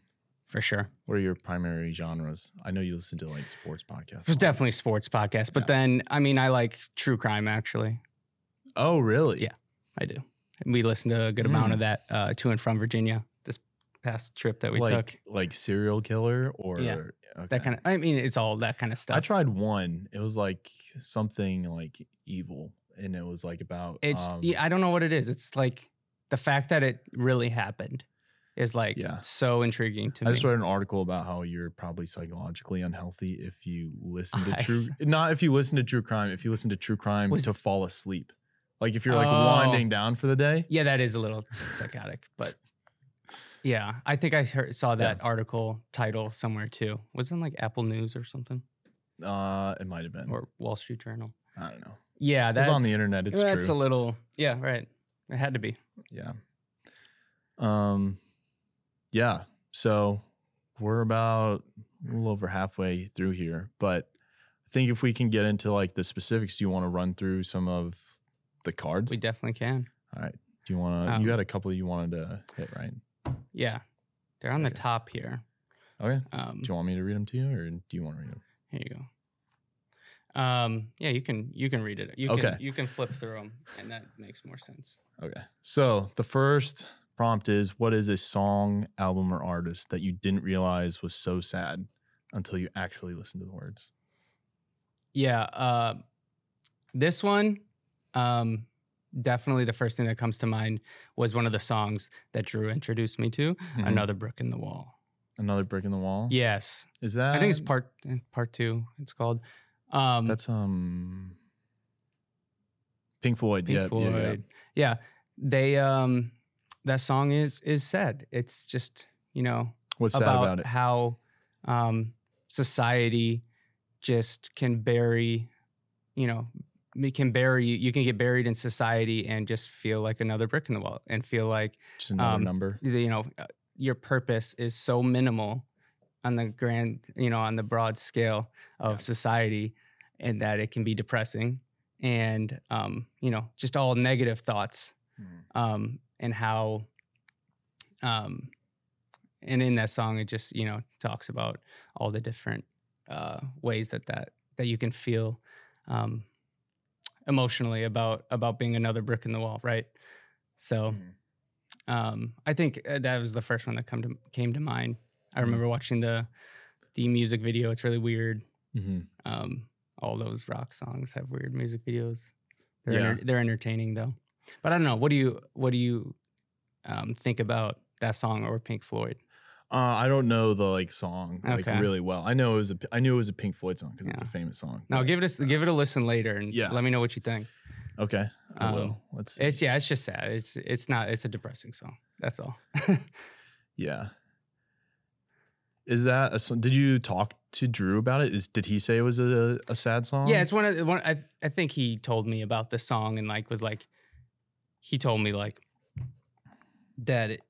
for sure. What are your primary genres? I know you listen to like sports podcasts. There's definitely sports podcasts, but Yeah. then I mean I like true crime actually. Oh, really? Yeah. I do. We listened to a good amount Mm. of that uh, to and from Virginia this past trip that we like took. like serial killer or Yeah. okay. That kind of I mean it's all that kind of stuff. I tried one. It was like something like evil, and it was like about it's um, yeah, I don't know what it is. It's like the fact that it really happened is like Yeah. so intriguing to I me. I just read an article about how you're probably psychologically unhealthy if you listen to <laughs> true, not if you listen to true crime, if you listen to true crime Was- to fall asleep. Like if you're like Oh. winding down for the day. yeah, that is a little <laughs> psychotic, but yeah, I think I heard, saw that article title somewhere too. Was it in like Apple News or something Uh, it might have been. or Wall Street Journal? I don't know. Yeah, that's on the internet. It's true. that's true. a little yeah, right. It had to be. yeah. Um, yeah. So we're about a little over halfway through here, but I think if we can get into like the specifics, do you want to run through some of the cards? We definitely can. All right. Do you want to? Um, you had a couple you wanted to hit, right? Yeah, they're on the top here. Okay. Um, Do you want me to read them to you, or do you want to read them? here you go. Um, yeah, you can you can read it. You can Okay. you can flip through them, and that makes more sense. Okay. So the first prompt is: What is a song, album, or artist that you didn't realize was so sad until you actually listened to the words? Yeah, uh, this one, um, definitely the first thing that comes to mind was one of the songs that Drew introduced me to. Mhm. Another brick in the wall. Another brick in the wall. Yes, Is that? I think it's part eh, part two. It's called. Um, That's um. Pink Floyd. Pink yeah, Floyd. Yeah, Yeah, they um, that song is is sad. It's just you know What's sad about, about it? how um, society just can bury, you know, can bury you. You can get buried in society and just feel like another brick in the wall, and feel like Just another um, number. you know uh, your purpose is so minimal on the grand, you know, on the broad scale of Yeah. society, and that it can be depressing, and um, you know, just all negative thoughts Mhm. um, and how um, and in that song it just you know talks about all the different uh, ways that that that you can feel um, emotionally about about being another brick in the wall right so Mhm. um, I think uh, that was the first one that come to came to mind I Mhm. remember watching the the music video it's really weird Mhm. um, all those rock songs have weird music videos. They're Yeah. enter- they're entertaining though. But I don't know. What do you what do you um, think about that song or Pink Floyd? Uh, I don't know the like song like Okay. really well. I know it was a I knew it was a Pink Floyd song because it's a Yeah. famous song. Now give it a give it a listen later and Yeah. let me know what you think. Okay. I Um, will. Let's see. It's yeah, it's just sad. It's it's not. It's a depressing song. That's all. <laughs> Yeah. Is that a song? Did you talk to Drew about it? Is did he say it was a, a sad song? yeah, it's one of the- one. I I think he told me about the song and like was like, he told me like that, it,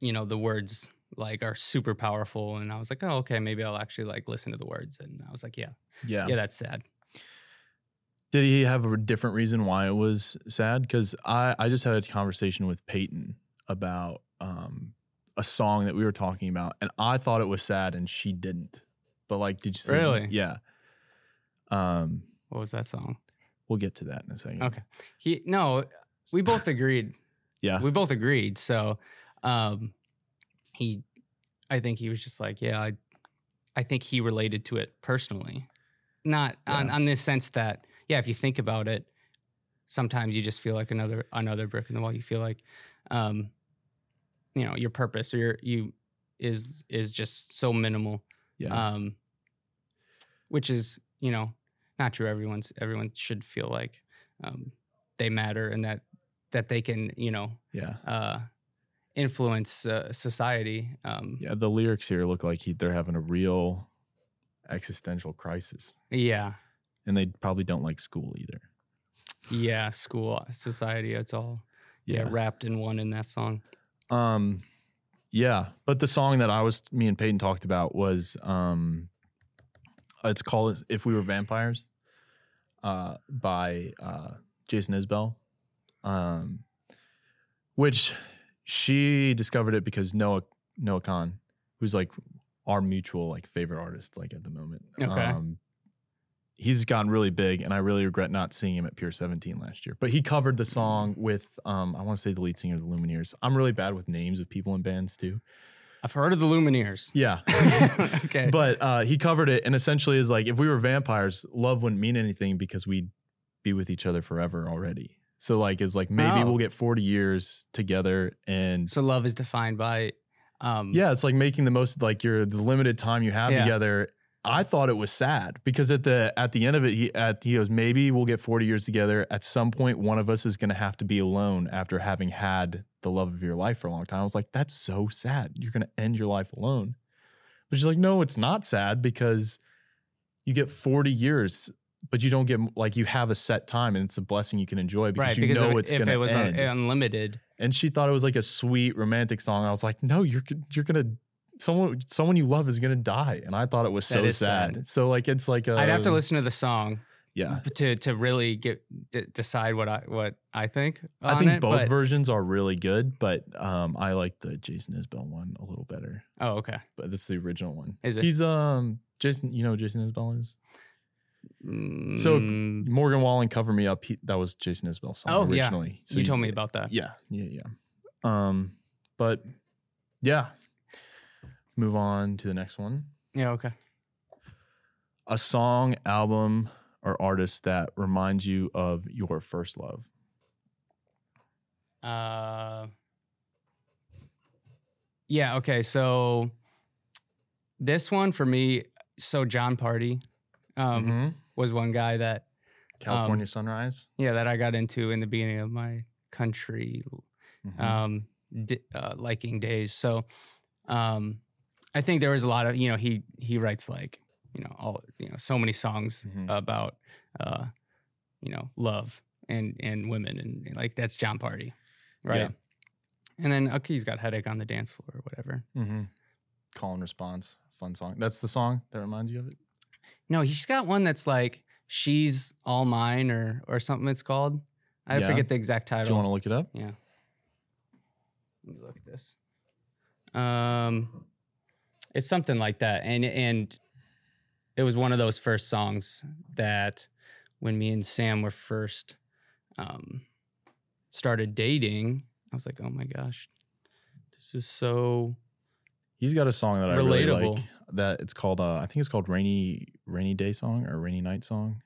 you know, the words like are super powerful, and I was like, oh okay, maybe I'll actually like listen to the words, and I was like, yeah, yeah. yeah, that's sad. Did he have a different reason why it was sad? Because I I just had a conversation with Peyton about um a song that we were talking about, and I thought it was sad, and she didn't. But like, did you see? Really? Yeah. Um, What was that song? we'll get to that in a second. Okay, he no, we both agreed. <laughs> Yeah. we both agreed. So, um, he, I think he was just like, yeah, I, I think he related to it personally, not on on this sense that, yeah, if you think about it, sometimes you just feel like another another brick in the wall. You feel like, um, you know, your purpose or your you is is just so minimal. Yeah. Um, which is you know not true. Everyone's everyone should feel like um, they matter and that that they can you know yeah. uh, influence uh, society. Um, Yeah. The lyrics here look like he, they're having a real existential crisis, yeah, and they probably don't like school either. yeah. School, society. It's all yeah. wrapped in one in that song. Um, yeah, but the song that I was, me and Peyton talked about was, um, it's called "If We Were Vampires," uh, by uh, Jason Isbell, um, which she discovered it because Noah Noah Kahan, who's like our mutual like favorite artist, like at the moment. Okay. Um, he's gotten really big, and I really regret not seeing him at Pier 17 last year. But he covered the song with, um, I want to say the lead singer of the Lumineers. I'm really bad with names of people in bands too. I've heard of the Lumineers. Yeah. <laughs> <laughs> okay. but uh, he covered it and essentially is like, if we were vampires, love wouldn't mean anything because we'd be with each other forever already. So like, it's like maybe Oh. we'll get 40 years together and so love is defined by. Um, yeah, it's like making the most like your the limited time you have Yeah. together. I thought it was sad because at the at the end of it, he at he goes, maybe we'll get 40 years together. At some point, one of us is gonna have to be alone after having had the love of your life for a long time. I was like, that's so sad. You're gonna end your life alone. But she's like, no, it's not sad because you get 40 years, but you don't get like you have a set time and it's a blessing you can enjoy because right. you Because know if, it's if gonna it was end unlimited, and she thought it was like a sweet romantic song. I was like, no, you're you're gonna someone someone you love is gonna die, and I thought it was so sad. sad. So like it's like a, I'd have to listen to the song Yeah, to to really get d- decide what I what I think. I think it, both versions are really good, but um, I like the Jason Isbell one a little better. Oh, okay. But that's the original one. Is it? He's um Jason. You know who Jason Isbell is So, Mm, Morgan Wallen. Cover me up. He, that was Jason Isbell's song Oh, yeah. originally. So you told me about that. Yeah, yeah, yeah. Um, but yeah. Move on to the next one. Yeah. Okay. a song, album, or artist that reminds you of your first love. Uh, yeah. Okay. So this one for me, so Jon Pardi, um, Mhm. was one guy that California Sunrise. yeah that I got into in the beginning of my country Mhm. um, di- uh, liking days. So um, I think there was a lot of you know he he writes like you know all you know so many songs Mhm. about uh, you know love and and women and, and, like that's Jon Pardi, right? Yeah. And then okay, he's got heartache on the dance floor or whatever. Mhm. Call and response, fun song. That's the song that reminds you of it. No, he's got one that's like she's all mine or or something. It's called. I Yeah? forget the exact title. Do you want to look it up? Yeah. Let me look at this. Um, it's something like that, and and it was one of those first songs that when me and Sam were first um started dating, I was like, oh my gosh, this is so He's got a song that I really like. That it's called. Uh, I think it's called "Rainy Rainy Day Song" or "Rainy Night Song,"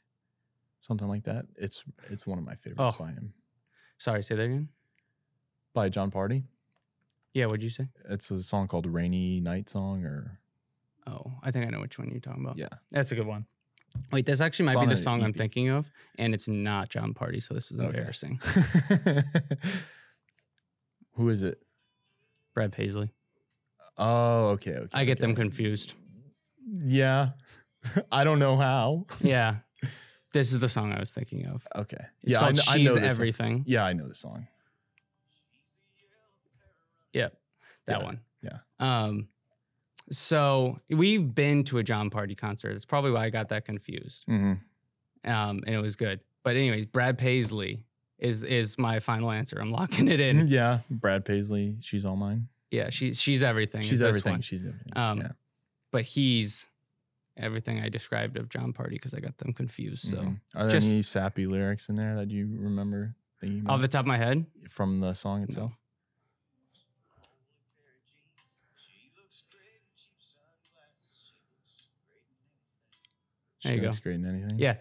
something like that. It's it's one of my favorites Oh. by him. sorry. Say that again. By Jon Pardi. Yeah, what'd you say? It's a song called "Rainy Night Song" or Oh, I think I know which one you're talking about. yeah. That's a good one. Wait, this actually might It's be on the an song I'm EP. thinking of, and it's not Jon Pardi, so this is Okay. embarrassing. <laughs> Who is it? Brad Paisley. Oh, okay. okay I get them confused. Yeah. <laughs> I don't know how. <laughs> Yeah, this is the song I was thinking of. Okay. It's yeah, I called kn- I She's know this song. Everything. Yeah, I know the song. Yep, that Yeah, one. yeah. Um, so we've been to a Jon Pardi concert. It's probably why I got that confused. Mm-hmm. Um, and it was good. But anyways, Brad Paisley is is my final answer. I'm locking it in. <laughs> yeah. Brad Paisley. She's all mine. Yeah, she's she's everything. She's everything. She's everything. Um, yeah. But he's everything I described of Jon Pardi because I got them confused. So Mhm. are there just- any sappy lyrics in there that you remember thinking off the top of my head, from the song itself? There you She go. looks great in anything. Yeah,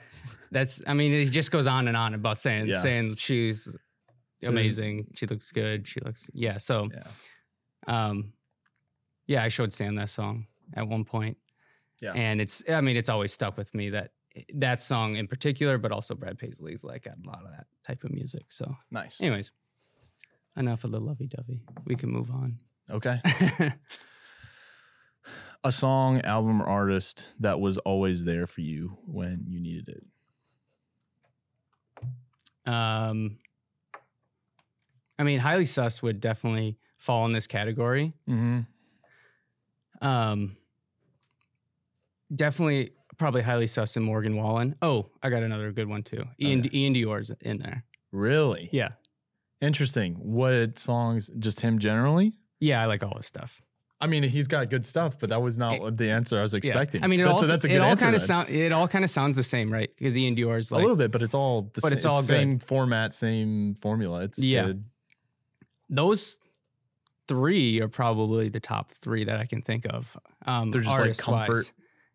that's. I mean, he just goes on and on about saying Yeah. saying she's amazing. she looks good. She looks yeah. So Yeah. Um, yeah, I showed Sam that song at one point. Yeah. and it's. I mean, it's always stuck with me that that song in particular, but also Brad Paisley's like got a lot of that type of music. So, Nice. anyways, enough of the lovey dovey. We can move on. Okay. <laughs> A song, album, or artist that was always there for you when you needed it. um, I mean, highly sus would definitely fall in this category. Mm-hmm. Um, definitely, probably highly sus in Morgan Wallen. Oh, I got another good one too. Ian Okay. Iann Dior's in there. Really? Yeah, Interesting. What songs? Just him generally? yeah, I like all his stuff. I mean, he's got good stuff, but that was not It- the answer I was Yeah. expecting. I mean, it that's, all a, that's a good it all kind of sound it all kind of sounds the same, right? Because Iann Dior's like, a little bit, but it's all the But sa- it's all good. same format, same formula. It's Yeah. good. those three are probably the top three that I can think of. Um, They're just, like, comfort.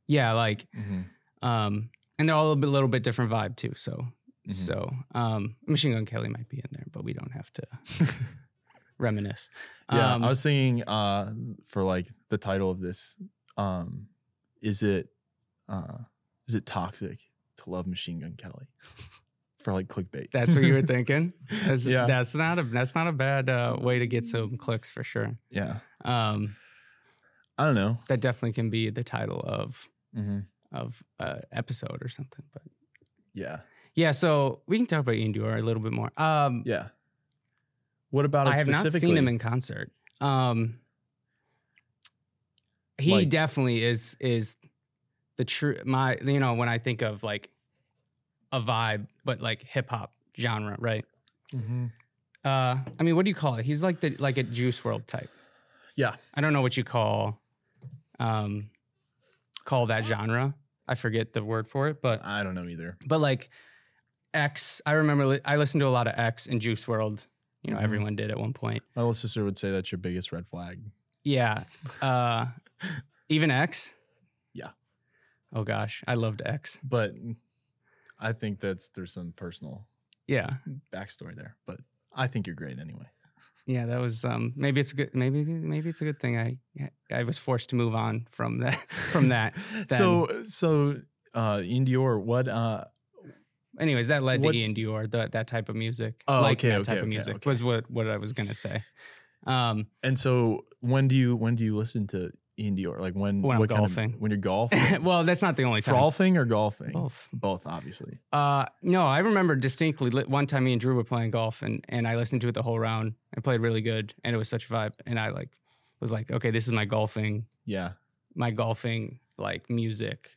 Yeah, like Mm-hmm. um, and they're all a little bit, little bit different vibe too. So Mhm. so um, Machine Gun Kelly might be in there, but we don't have to <laughs> reminisce. Yeah, Um, I was thinking uh, for like the title of this, um, is it uh, is it toxic to love Machine Gun Kelly <laughs> for like clickbait? That's what you were thinking. <laughs> That's, Yeah. that's not a that's not a bad uh, way to get some clicks for sure. yeah, Um, I don't know. that definitely can be the title of Mm-hmm. of uh, episode or something. But Yeah, yeah, so we can talk about Iann Dior a little bit more. Um, yeah. What about it I have not seen him in concert. Um, he Like- definitely is is the true my you know when I think of like a vibe, but like hip hop genre, right? Mhm. Uh, I mean, what do you call it? He's like the like a Juice WRLD type. Yeah, I don't know what you call um call that genre. I forget the word for it, but I don't know either. but like X. I remember li- I listened to a lot of X and Juice WRLD. You know, Mhm. everyone did at one point. My little sister would say that's your biggest red flag. Yeah. Uh, <laughs> even X. Yeah. Oh gosh, I loved X. But I think that's there's some personal Yeah. backstory there. But I think you're great anyway. Yeah, that was um maybe it's a good maybe maybe it's a good thing I I was forced to move on from that <laughs> from that. <laughs> so so uh Iann Dior, what uh Anyways, that led What- to Iann Dior, that that type of music. Oh, like okay, that okay, type of okay, music okay. was what what I was gonna say. Um and so when do you when do you listen to Iann Dior? Like when When I'm what kind of- golfing. when you're golfing? <laughs> well, that's not the only time. golfing or golfing? Both. Both, obviously. Uh, no, I remember distinctly li- one time me and Drew were playing golf and, and I listened to it the whole round. I played really good and it was such a vibe. And I like was like, okay, this is my golfing, Yeah. my golfing like music.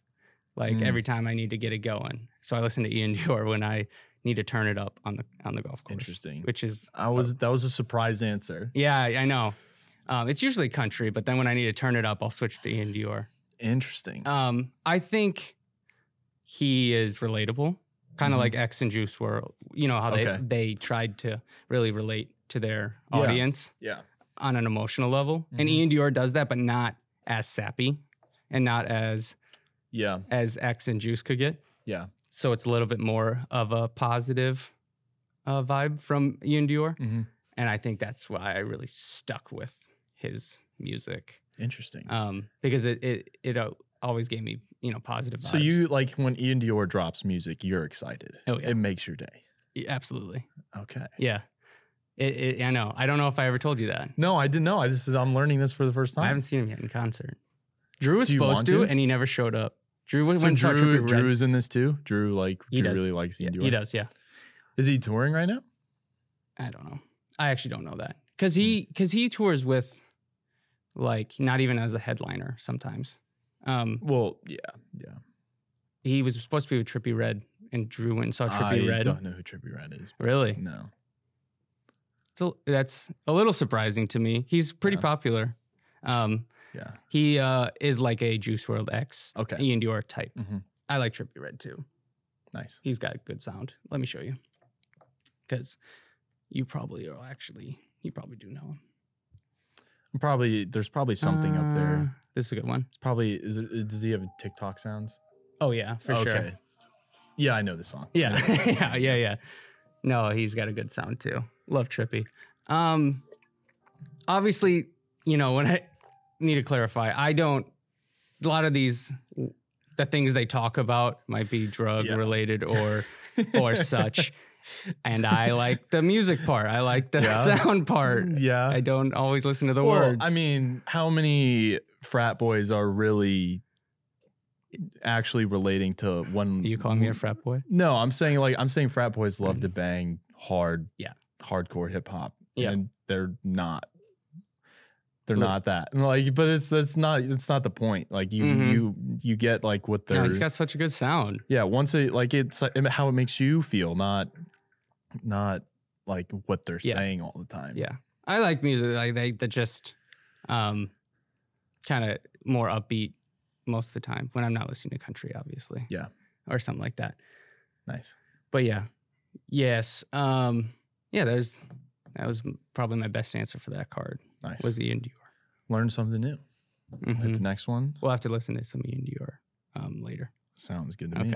Like Mm. every time I need to get it going. So I listen to Ian <laughs> Dior when I need to turn it up on the on the golf course. Interesting. Which is I was that was a surprise answer. yeah, I I know. Um, it's usually country, but then when I need to turn it up, I'll switch to Iann Dior. Interesting. Um, I think he is relatable, kind of Mhm. like X and Juice were. You know how they Okay. they tried to really relate to their Yeah. audience yeah. on an emotional level, and Mhm. Iann Dior does that, but not as sappy and not as Yeah. as X and Juice could get. Yeah. So it's a little bit more of a positive uh, vibe from Iann Dior, hmm and I think that's why I really stuck with his music Interesting. um, because it it it uh, always gave me you know positive. Vibes. So you like when Iann Dior drops music, you're excited. Oh, yeah. It makes your day. Yeah, absolutely, Okay. yeah. It, it, I know. I don't know if I ever told you that. No, I didn't know. I just I'm learning this for the first time. I haven't seen him yet in concert. Drew was supposed to, and he never showed up. Drew went so saw Drew, Drew is in this too. Drew like He Drew does. really likes Yeah, Iann Dior. he does, yeah. Is he touring right now? I don't know. I actually don't know that because he because he tours with like not even as a headliner sometimes. Um, Well, yeah, yeah. he was supposed to be with Trippie Redd, and Drew went and saw Trippy I Red. I don't know who Trippie Redd is. Really? No. So that's a little surprising to me. He's pretty Yeah. popular. Um, Yeah. he uh, is like a Juice WRLD X, Okay. Iann Dior type. Mhm. I like Trippie Redd too. Nice. He's got good sound. Let me show you, because you probably are actually you probably do know him. Probably there's probably something up Uh, there. This is a good one. It's probably is it does he have TikTok sounds? Oh yeah, for sure. Yeah, I know the song. Yeah, know the song. yeah, yeah, yeah. No, he's got a good sound too. Love Trippie. Um, obviously, you know when I <laughs> need to clarify, I don't. A lot of these, the things they talk about might be drug Yeah. related or <laughs> or such, and I like the music part. I like the Yeah. <laughs> sound part. Yeah. I don't always listen to the well, words. I mean, how many frat boys are really actually relating to one? Are you calling me a frat boy? No, I'm saying like I'm saying frat boys love to bang hard, Yeah. hardcore hip hop, Yeah. and they're not. They're Look. not that. And, Like, but it's it's not it's not the point. Like you Mhm. you you get like what they're No, he's got such a good sound. yeah. Once it like it's like, how it makes you feel, not not like what they're Yeah. saying all the time. Yeah, I like music like they that just um, kind of more upbeat most of the time when I'm not listening to country, obviously. Yeah. or something like that. Nice. But yeah, yes, um, yeah. There's that was probably my best answer for that card Nice. was Iann Dior. Learn something new. Hit Mhm. the next one. We'll have to listen to some Dior um, later. Sounds good to me.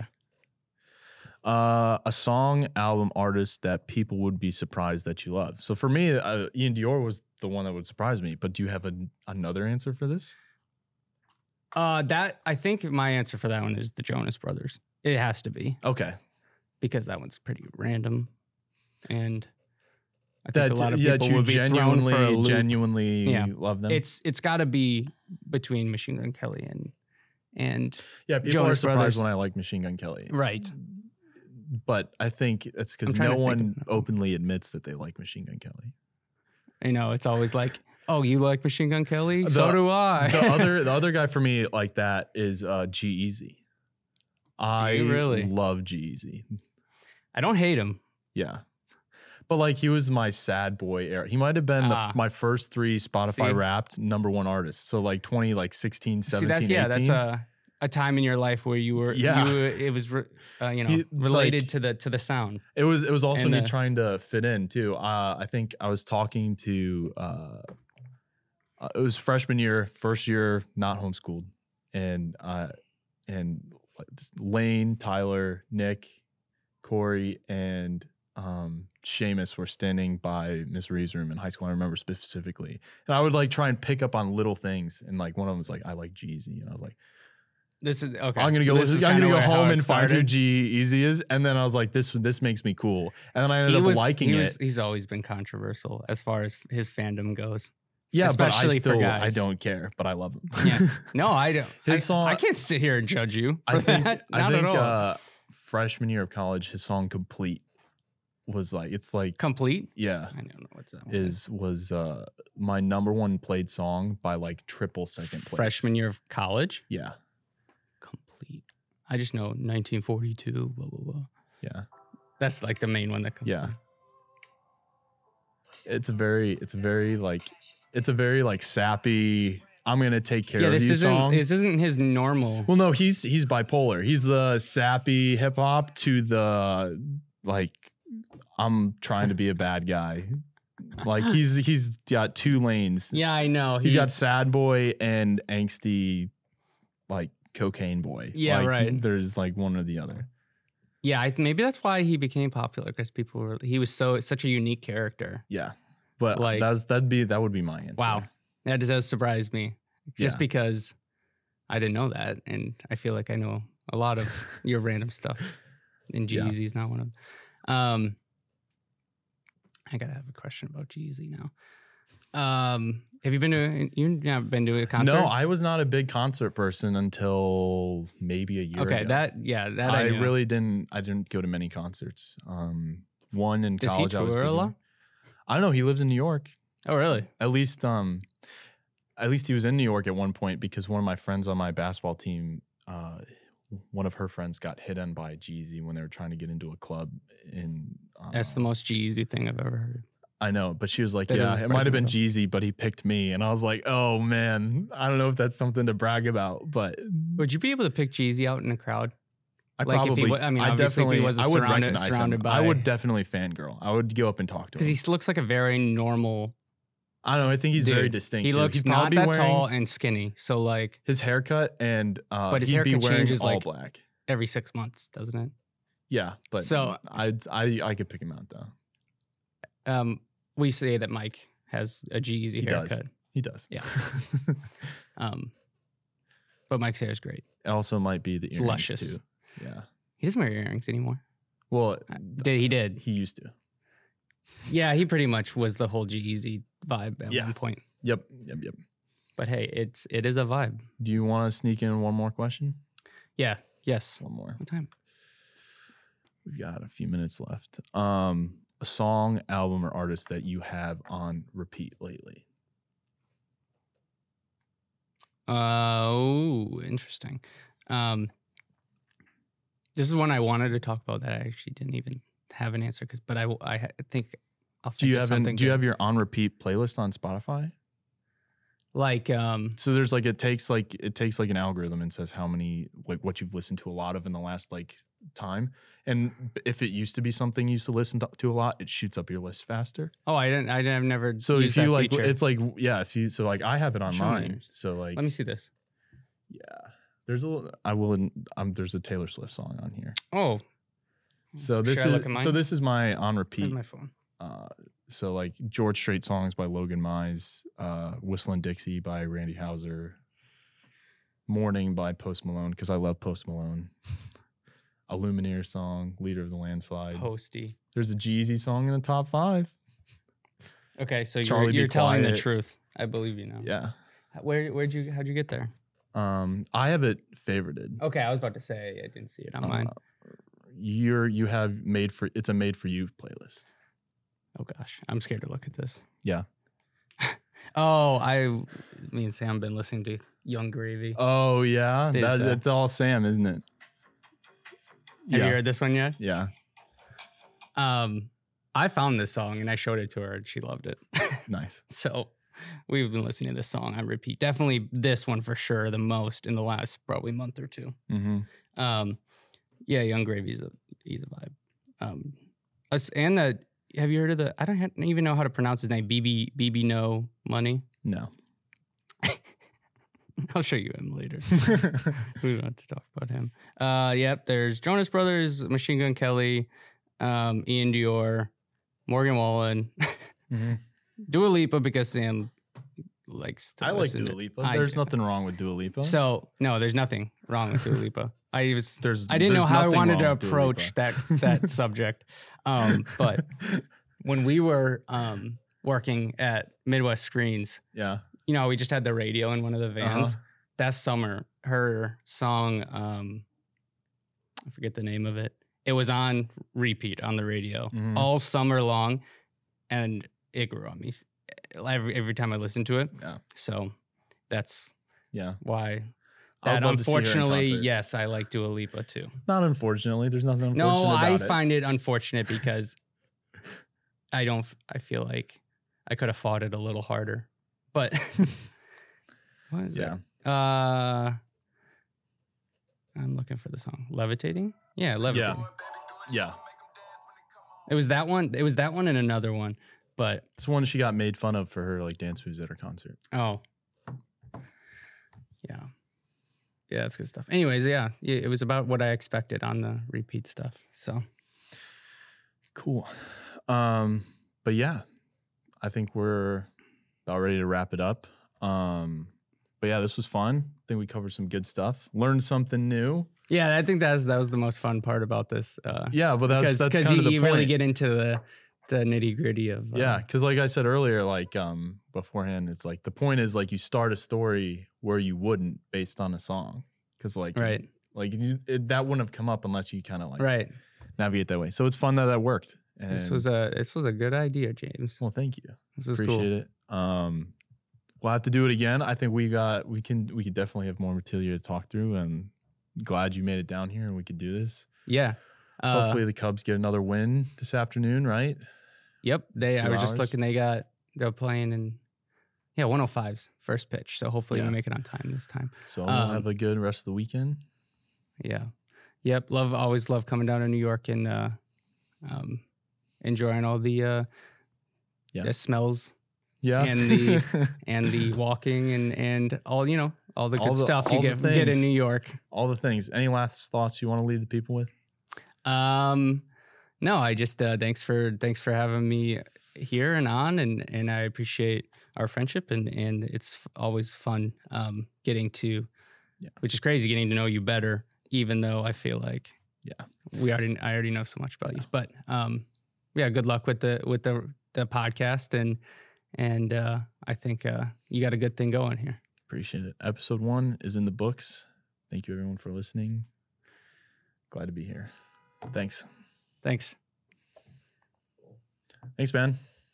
Uh, a song, album, artist that people would be surprised that you love. So for me, uh, Iann Dior was the one that would surprise me. But do you have a, another answer for this? Uh, that I think my answer for that one is the Jonas Brothers. It has to be Okay, because that one's pretty random, and I that think a lot of yeah, people would be genuinely thrown for a genuinely Yeah. love them. It's it's got to be between Machine Gun Kelly and and yeah, people Jonas are surprised Brothers. when I like Machine Gun Kelly. right. But I think it's because no one openly admits that they like Machine Gun Kelly. You know, it's always like, oh, you like Machine Gun Kelly? The- so do I. the <laughs> other the other guy for me like that is uh G-Eazy. I really? love G-Eazy. I don't hate him. Yeah. But like he was my sad boy era. He might have been the, Ah. my first three Spotify See? Wrapped number one artist. So like 20 like 16, 17, See, that's yeah, 18. that's a a time in your life where you were Yeah. you it was re- uh, you know He- related like- to the to the sound. it was it was also and, me uh, trying to fit in too. Uh I think I was talking to uh uh, it was freshman year, first year not homeschooled. And uh and Lane, Tyler, Nick, Corey, and um Seamus were standing by Miss Ree's room in high school. I remember specifically. And I would like try and pick up on little things. And like one of them was like, I like Jeezy. And I was like, This is okay. I'm gonna so go. this is I'm gonna go home and find who. G Easy is. And then I was like, this this makes me cool. And then I ended He up was, liking he it. He's always been controversial as far as his fandom goes. yeah, especially but I still guys. I don't care, but I love him. Yeah. <laughs> No, I don't. His I, song- I can't sit here and judge you for I think that. I think at all. uh freshman year of college, his song Complete was like it's like Complete. yeah. I don't know what's that. one Is was uh my number one played song by like triple second place. freshman year of college. Yeah. I just know 1942. Blah blah blah. Yeah. That's like the main one that comes. Yeah. It's a very it's a very like it's a very like sappy I'm gonna take care Yeah. of you isn't. song. This isn't his normal. Well, no, he's he's bipolar. He's the sappy hip hop to the like I'm trying to be a bad guy. Like <laughs> he's he's got two lanes. Yeah, I know. he's got sad boy and angsty like cocaine boy. Yeah, Like, right. There's like one or the other. Yeah, I, maybe that's why he became popular because people were. He was so such a unique character. Yeah. But Like- that's that'd be that would be my answer. Wow, that does surprise me. Just Yeah. because I didn't know that, and I feel like I know a lot of <laughs> your random stuff. And Yeah. Jeezy's not one of them. Um, I gotta have a question about Jeezy now. Um, have you been to you not been to a concert? No, I was not a big concert person until maybe a year okay, ago. that yeah, that I, I, really didn't. I didn't go to many concerts. Um, one in Does he college. I was tour a busy. lot? I don't know. He lives in New York. Oh really? At least, um, at least he was in New York at one point because one of my friends on my basketball team, uh, one of her friends got hit on by Jeezy when they were trying to get into a club in. Uh, That's the most Jeezy thing I've ever heard. I know, but she was like, That "Yeah, it might have been. Jeezy, but he picked me," and I was like, "Oh man, I don't know if that's something to brag about, but Would you be able to pick Jeezy out in a crowd? I Like, if he probably, I mean, I obviously, if he definitely, wasn't I would surrounded- recognize surrounded him. by- I would definitely fangirl. I would go up and talk to him Because he looks like a very normal. I don't know. I think he's very distinct. He looks He'd not that be tall and skinny. So like His haircut and uh, But his he'd haircut wearing changes, all like- black. every six months, doesn't it? Yeah, but So- I I I could pick him out though. Um, we say that Mike has a Jeezy He does. He does. Yeah. <laughs> Um, but Mike's hair is great. it also might be the It's earrings luscious. too. Yeah. He doesn't wear earrings anymore. Well, Uh, Did he did? he used to. Yeah, he pretty much was the whole Jeezy vibe at Yeah. one point. Yep. Yep. Yep. But hey, it's it is a vibe. Do you want to sneak in one more question? Yeah. Yes. One more. What time? We've got a few minutes left. Um, a song, album, or artist that you have on repeat lately. Uh, oh, interesting. Um, this is one I wanted to talk about that I actually didn't even have an answer because, but I, I think I'll. Do you have an, Do you have your on repeat playlist on Spotify? Like um? So there's like it takes like it takes like an algorithm and says how many like what you've listened to a lot of in the last like time. And if it used to be something you used to listen to, to a lot, it shoots up your list faster. Oh, I didn't. I didn't. I've never. So if you like, feature. it's like yeah. If you so like I have it on Show mine. So like let me see this. yeah, there's a little- I will um there's a Taylor Swift song on here. Oh, So this Should I is look at mine? so this is my on Where's repeat. my phone. Uh, so like George Strait songs by Logan Mize, uh, Whistling Dixie by Randy Houser, Morning by Post Malone because I love Post Malone. <laughs> a Lumineer song, Leader of the Landslide. Posty. There's a Jeezy song in the top five. Okay, so Charlie you're, you're telling the truth. I believe you now. Yeah. Where where'd you how'd you get there? Um, I have it favorited. Okay, I was about to say I didn't see it on mine. Uh, you're you have made for it's a made for you playlist. Oh gosh, I'm scared to look at this. Yeah. <laughs> oh, I me and Sam been listening to Yung Gravy. Oh yeah, This, that, uh, that's all Sam, isn't it? Have yeah. you heard this one yet? yeah. Um, I found this song and I showed it to her and she loved it. <laughs> Nice. so we've been listening to this song on repeat. Definitely this one for sure, the most in the last probably month or two. Mm-hmm. Um, yeah, Yung Gravy's a he's a vibe. Um, us and the have you heard of the? I don't even know how to pronounce his name. BB BB No Money. No. <laughs> I'll show you him later. <laughs> <laughs> we don't have to talk about him. Uh, yep. There's Jonas Brothers, Machine Gun Kelly, um, Iann Dior, Morgan Wallen, Mhm. Dua Lipa because Sam likes to I like Dua Lipa. I There's do. nothing wrong with Dua Lipa. So no, there's nothing wrong with Dua Lipa. I was there's I didn't know how I wanted to wrong with Dua approach that that subject. Um, <laughs> but when we were um, working at Midwest Screens, yeah. you know, we just had the radio in one of the vans. Uh-huh. That summer, her song, um, I forget the name of it. It was on repeat on the radio Mhm. all summer long, and it grew on me every every time I listened to it. Yeah. So that's Yeah. why. I would That love to see her in unfortunately, yes, I like Dua Lipa too. Not unfortunately. There's nothing No, I about it. find it unfortunate because <laughs> I don't. I feel like I could have fought it a little harder, but <laughs> what is Yeah. it? Uh, I'm looking for the song. Levitating. Yeah, levitating. Yeah. It was that one. It was that one and another one. But It's one she got made fun of for her like dance moves at her concert. oh, yeah, yeah, that's good stuff. Anyways, yeah, it was about what I expected on the repeat stuff. So Cool. Um, but yeah, I think we're about ready to wrap it up. Um, but yeah, this was fun. I think we covered some good stuff. Learned something new. Yeah, I think that's that was the most fun part about this. Uh, Yeah, well, that's because that's you, you really get into the the nitty gritty of uh, yeah, because like I said earlier, like um beforehand, it's like the point is like you start a story where you wouldn't based on a song, because like right like you, it, that wouldn't have come up unless you kind of like right. navigate that way. So it's fun that that worked. And, This was a this was a good idea, James. well, thank you. This is Appreciate cool. it. Um, we'll have to do it again. I think we got we can we could definitely have more material to talk through, and glad you made it down here and we could do this. Yeah. Uh, Hopefully the Cubs get another win this afternoon, right? Yep. They. I Two was just looking. They got. They're playing in. Yeah, 105's first pitch. So hopefully Yeah. we make it on time this time. So we'll Um, have a good rest of the weekend. Yeah. Yep. Love. Always love coming down to New York and uh, um, enjoying all the uh, Yeah. the smells Yeah, and the- <laughs> and the walking and and all you know all the good All the- stuff you get get in. New York. all the things. Any last thoughts you want to leave the people with? Um, no, I just uh, thanks for thanks for having me here and on, and and I appreciate our friendship, and and it's f- always fun um, getting to, Yeah. which is crazy getting to know you better, even though I feel like Yeah. we already I already know so much about you, but um, yeah, good luck with the with the the podcast, and and uh, I think uh, you got a good thing going here. Appreciate it. Episode one is in the books. Thank you everyone for listening. Glad to be here. Thanks. Thanks. Thanks, man.